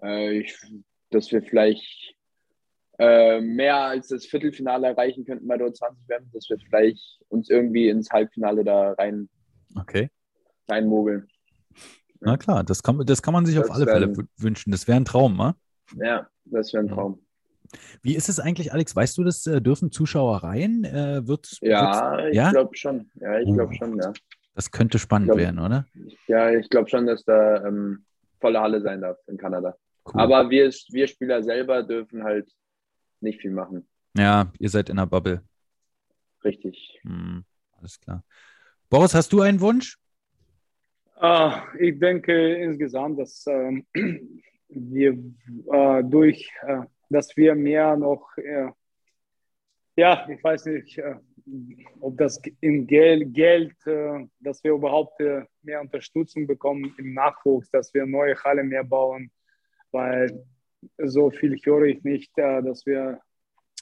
S3: Äh, ich, dass wir vielleicht äh, mehr als das Viertelfinale erreichen könnten bei der 20 werden, dass wir vielleicht uns irgendwie ins Halbfinale da rein
S2: Okay.
S3: reinmogeln.
S2: Na klar, das kann, das kann man sich auf
S3: Das
S2: alle Fälle wünschen. Das wäre ein Traum, ne?
S3: Ja, das wäre ein. Traum.
S2: Wie ist es eigentlich, Alex? Weißt du das? Äh, dürfen Zuschauer rein? Äh, wird,
S3: Ja,
S2: wird's-
S3: ich
S2: ja?
S3: glaube schon. Ja, ich glaube
S2: Uh.
S3: schon, ja.
S2: Das könnte spannend
S3: glaub-
S2: werden, oder?
S3: Ja, ich glaube schon, dass da ähm, volle Halle sein darf in Kanada.
S2: Cool.
S3: Aber wir, wir Spieler selber dürfen halt nicht viel machen.
S2: ja, ihr seid in der Bubble.
S3: Richtig.
S2: Hm, alles klar. Boris, hast du einen Wunsch?
S1: Uh, ich denke insgesamt, dass uh, wir uh, durch, dass wir mehr noch, ja, ich weiß nicht, ob das in Geld, Geld dass wir überhaupt mehr Unterstützung bekommen im Nachwuchs, dass wir neue Halle mehr bauen, weil so viel höre ich nicht, dass wir,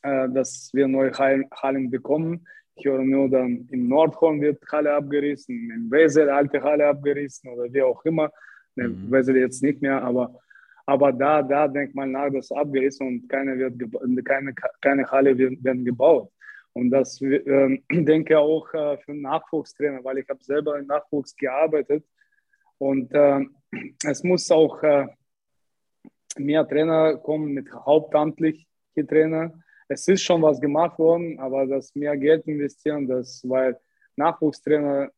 S1: dass wir neue Hallen bekommen. Ich höre nur dann, im Nordhorn wird Halle abgerissen, in Wesel alte Halle abgerissen oder wie auch immer. Mhm. Wesel jetzt nicht mehr, aber, aber da, da denkt man nach, das abgerissen und keine, wird, keine, keine Halle wird, werden gebaut. Und das äh, denke auch äh, für Nachwuchstrainer, weil ich habe selber im Nachwuchs gearbeitet und äh, es muss auch äh, mehr Trainer kommen mit hauptamtlichen Trainer es ist schon was gemacht worden, aber das mehr Geld investieren, das, weil Nachwuchstrainer,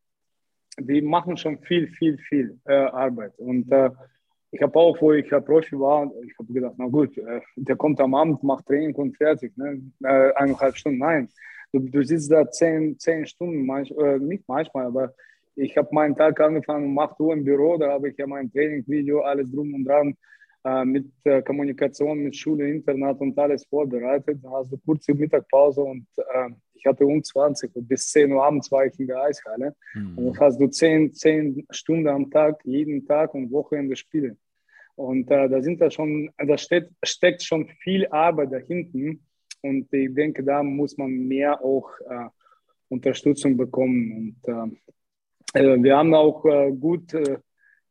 S1: die machen schon viel, viel, viel äh, Arbeit. Und äh, ich habe auch, wo ich Profi war, ich habe gedacht, na gut, äh, der kommt am Abend, macht Training und fertig, ne? Äh, eineinhalb Stunden. Nein, du, du sitzt da zehn, zehn Stunden, manch, äh, nicht manchmal, aber ich habe meinen Tag angefangen um 8 Uhr im Büro, da habe ich ja mein Training-Video, alles drum und dran äh, mit äh, Kommunikation mit Schule, Internat und alles vorbereitet. Dann hast du kurze Mittagpause und äh, ich hatte um 20 und bis 10 Uhr abends war ich in der Eishalle. Mhm. Und dann hast du 10, 10 Stunden am Tag, jeden Tag und Wochenende Spiele. Und äh, da sind da schon, da steht, steckt schon viel Arbeit dahinten. Und ich denke, da muss man mehr auch äh, Unterstützung bekommen. Und äh, äh wir haben auch äh, gut äh,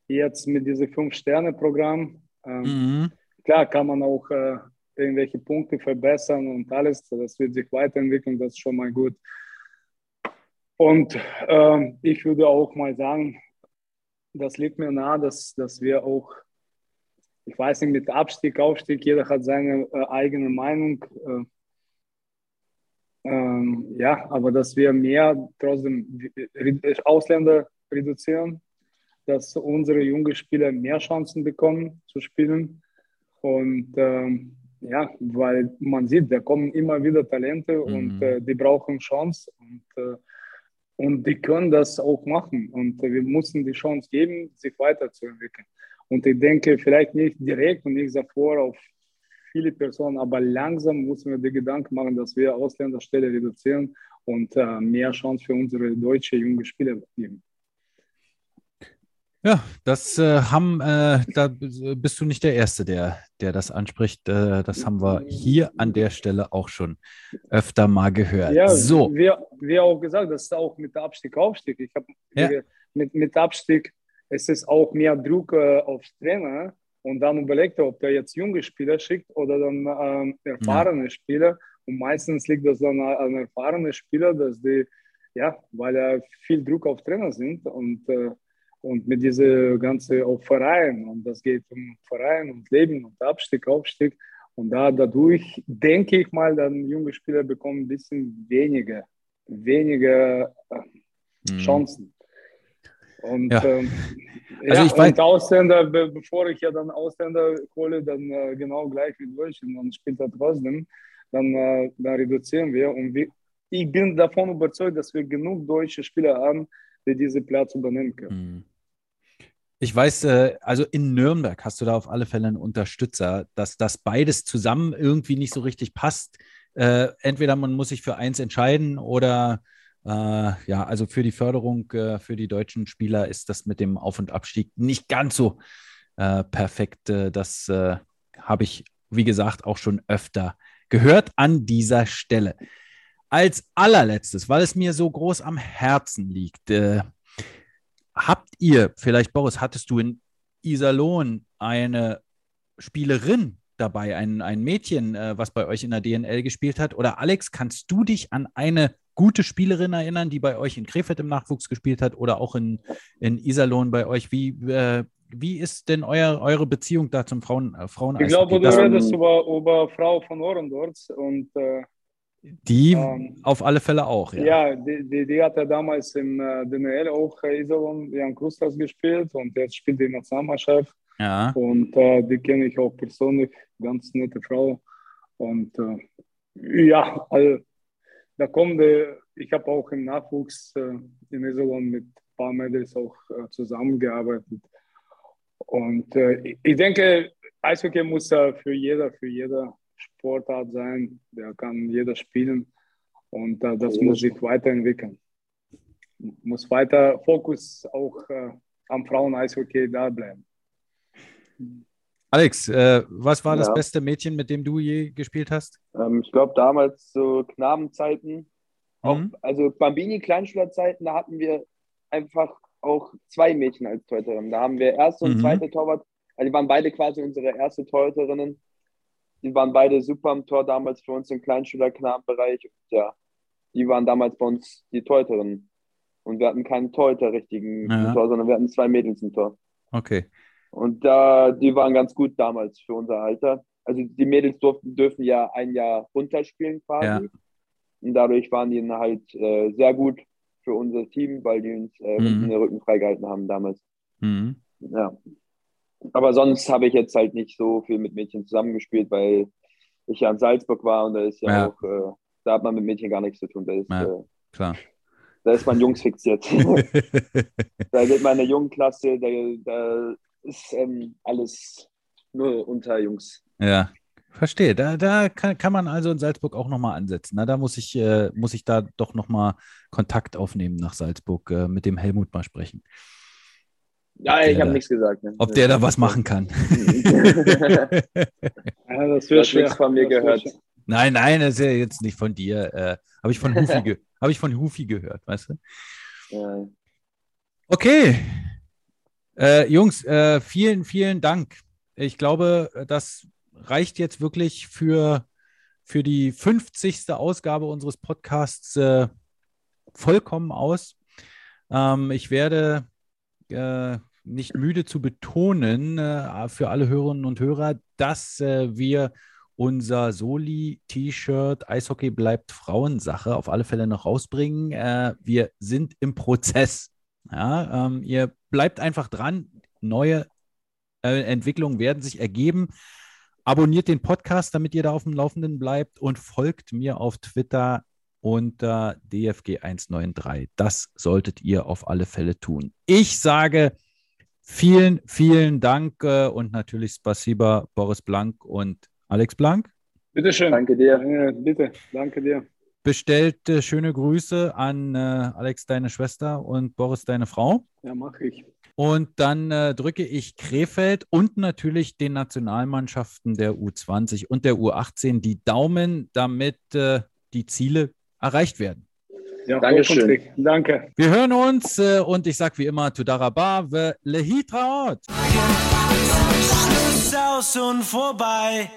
S1: jetzt mit diesem Fünf-Sterne-Programm ähm, mhm. Klar kann man auch äh, irgendwelche Punkte verbessern und alles, das wird sich weiterentwickeln, das ist schon mal gut. Und äh, ich würde auch mal sagen, das liegt mir nahe, dass, dass wir auch, ich weiß nicht, mit Abstieg, Aufstieg, jeder hat seine äh, eigene Meinung. Äh, ähm, ja, aber dass wir mehr trotzdem Ausländer reduzieren, dass unsere jungen Spieler mehr Chancen bekommen zu spielen. Und ähm, ja, weil man sieht, da kommen immer wieder Talente mhm. und äh, die brauchen Chance und, äh, und die können das auch machen. Und äh, wir müssen die Chance geben, sich weiterzuentwickeln. Und ich denke, vielleicht nicht direkt und nicht sofort auf viele Personen, aber langsam müssen wir die Gedanken machen, dass wir Ausländerstelle reduzieren und äh, mehr Chance für unsere deutsche junge Spieler geben.
S2: Ja, das äh, haben, äh, da bist du nicht der Erste, der, der das anspricht. Äh, das haben wir hier an der Stelle auch schon öfter mal gehört.
S1: Ja, so. wie, wie auch gesagt, das ist auch mit Abstieg, Aufstieg. Ich habe ja. mit, mit Abstieg, es ist auch mehr Druck äh, aufs Trainer und dann überlegt er, ob der jetzt junge Spieler schickt oder dann ähm, erfahrene ja. Spieler. Und meistens liegt das dann an erfahrene Spieler, dass die, ja, weil er viel Druck auf Trainer sind und äh, und mit dieser ganzen auch Verein und das geht um Verein und Leben und Abstieg, Aufstieg und da dadurch denke ich mal, dann junge Spieler bekommen ein bisschen weniger, weniger äh, mhm. Chancen. Und,
S2: ja.
S1: ähm, also ja, ich und Ausländer, be bevor ich ja dann Ausländer hole, dann äh, genau gleich wie Deutschen, dann spielt er trotzdem, dann, äh, dann reduzieren wir. Und wir, ich bin davon überzeugt, dass wir genug deutsche Spieler haben, die diese Platz übernehmen können. Mhm.
S2: Ich weiß, äh, also in Nürnberg hast du da auf alle Fälle einen Unterstützer, dass das beides zusammen irgendwie nicht so richtig passt. Äh, entweder man muss sich für eins entscheiden oder äh, ja, also für die Förderung für die deutschen Spieler ist das mit dem Auf- und Abstieg nicht ganz so perfekt. das habe ich, wie gesagt, auch schon öfter gehört an dieser Stelle. Als allerletztes, weil es mir so groß am Herzen liegt, Habt ihr, vielleicht Boris, hattest du in Iserlohn eine Spielerin dabei, ein, ein Mädchen, äh, was bei euch in der DNL gespielt hat? Oder Alex, kannst du dich an eine gute Spielerin erinnern, die bei euch in Krefeld im Nachwuchs gespielt hat oder auch in, in Iserlohn bei euch? Wie, äh, wie ist denn euer, eure Beziehung da zum Frauen, äh, Frauen
S1: Ich glaube, du redest über, über Frau von Orendorz und äh,
S2: die ähm, auf alle Fälle auch,
S1: ja. Ja, die, die, die hat ja damals im äh, DNL auch äh, Iserlohn Jan Krustas gespielt und jetzt spielt die Nationalmannschaft. Ja. Und äh, die kenne ich auch persönlich, ganz nette Frau. Und äh, ja, also, da kommt, ich habe auch im Nachwuchs äh, in Iserlohn mit paar Mädels auch äh, zusammengearbeitet. Und ich denke, Eishockey muss für jeder, für jeder Sportart sein. Der kann jeder spielen und äh, das muss sich weiterentwickeln. Muss weiter Fokus auch äh, am Frauen-Eishockey da bleiben.
S2: Alex, äh, was war das beste Mädchen, mit dem du je gespielt hast?
S3: Ähm, ich glaube, damals so Knabenzeiten, auch, mhm. also Bambini-Kleinschülerzeiten, da hatten wir einfach auch zwei Mädchen als Torhüterin. Da haben wir erste und mhm. zweite Torwart, also die waren beide quasi unsere erste Torhüterinnen. Die waren beide super am Tor damals für uns im Kleinschüler-Knabenbereich. Ja, die waren damals bei uns die Torhüterinnen. Und wir hatten keinen Torhüter richtigen ja. Tor, sondern wir hatten zwei Mädels im Tor.
S2: Okay.
S3: Und da, die waren ganz gut damals für unser Alter. Also die Mädels durften, dürfen ja ein Jahr runterspielen quasi. Ja. Und dadurch waren die halt äh, sehr gut für unser Team, weil die uns äh, mhm. den Rücken freigehalten haben damals. Mhm. Ja. Aber sonst habe ich jetzt halt nicht so viel mit Mädchen zusammengespielt, weil ich ja in Salzburg war und da ist ja, ja. auch, äh, da hat man mit Mädchen gar nichts zu tun. Da ist, ja,
S2: äh, klar.
S3: Da ist man Jungs fixiert. da geht meine Jungklasse, da, da ist ähm, alles nur unter Jungs.
S2: Ja, verstehe. Da, da kann, kann man also in Salzburg auch nochmal ansetzen. Na, da muss ich, äh, muss ich da doch nochmal Kontakt aufnehmen nach Salzburg, äh, mit dem Helmut mal sprechen.
S3: Ja, ich habe nichts gesagt. Ne?
S2: Ob der da was machen kann.
S3: ja, das wird nichts von mir gehört.
S2: Nein, nein, das ist ja jetzt nicht von dir. Äh, Habe ich von Hufi, ge hab ich von Hufi gehört, weißt du? Ja. Okay, äh, Jungs, äh, vielen, vielen Dank. Ich glaube, das reicht jetzt wirklich für, für die 50. Ausgabe unseres Podcasts äh, vollkommen aus. Ähm, ich werde äh, nicht müde zu betonen äh, für alle Hörerinnen und Hörer, dass äh, wir unser Soli-T-Shirt Eishockey bleibt Frauensache auf alle Fälle noch rausbringen. wir sind im Prozess. Ja, ähm, ihr bleibt einfach dran. Neue äh, Entwicklungen werden sich ergeben. Abonniert den Podcast, damit ihr da auf dem Laufenden bleibt und folgt mir auf Twitter unter DFG193. Das solltet ihr auf alle Fälle tun. Ich sage vielen, vielen Dank äh, und natürlich Spasiba, Boris Blank und Alex Blank.
S1: Bitteschön. Danke dir. Ja, bitte, danke dir
S2: bestellt äh, schöne Grüße an äh, Alex, deine Schwester und Boris, deine Frau.
S1: Ja, mache ich.
S2: Und dann äh, drücke ich Krefeld und natürlich den Nationalmannschaften der U20 und der U18 die Daumen, damit äh, die Ziele erreicht werden.
S1: Ja, Dankeschön. Danke.
S2: Wir hören uns äh, und ich sage wie immer, Tudaraba, Lehitraot. Aus und vorbei.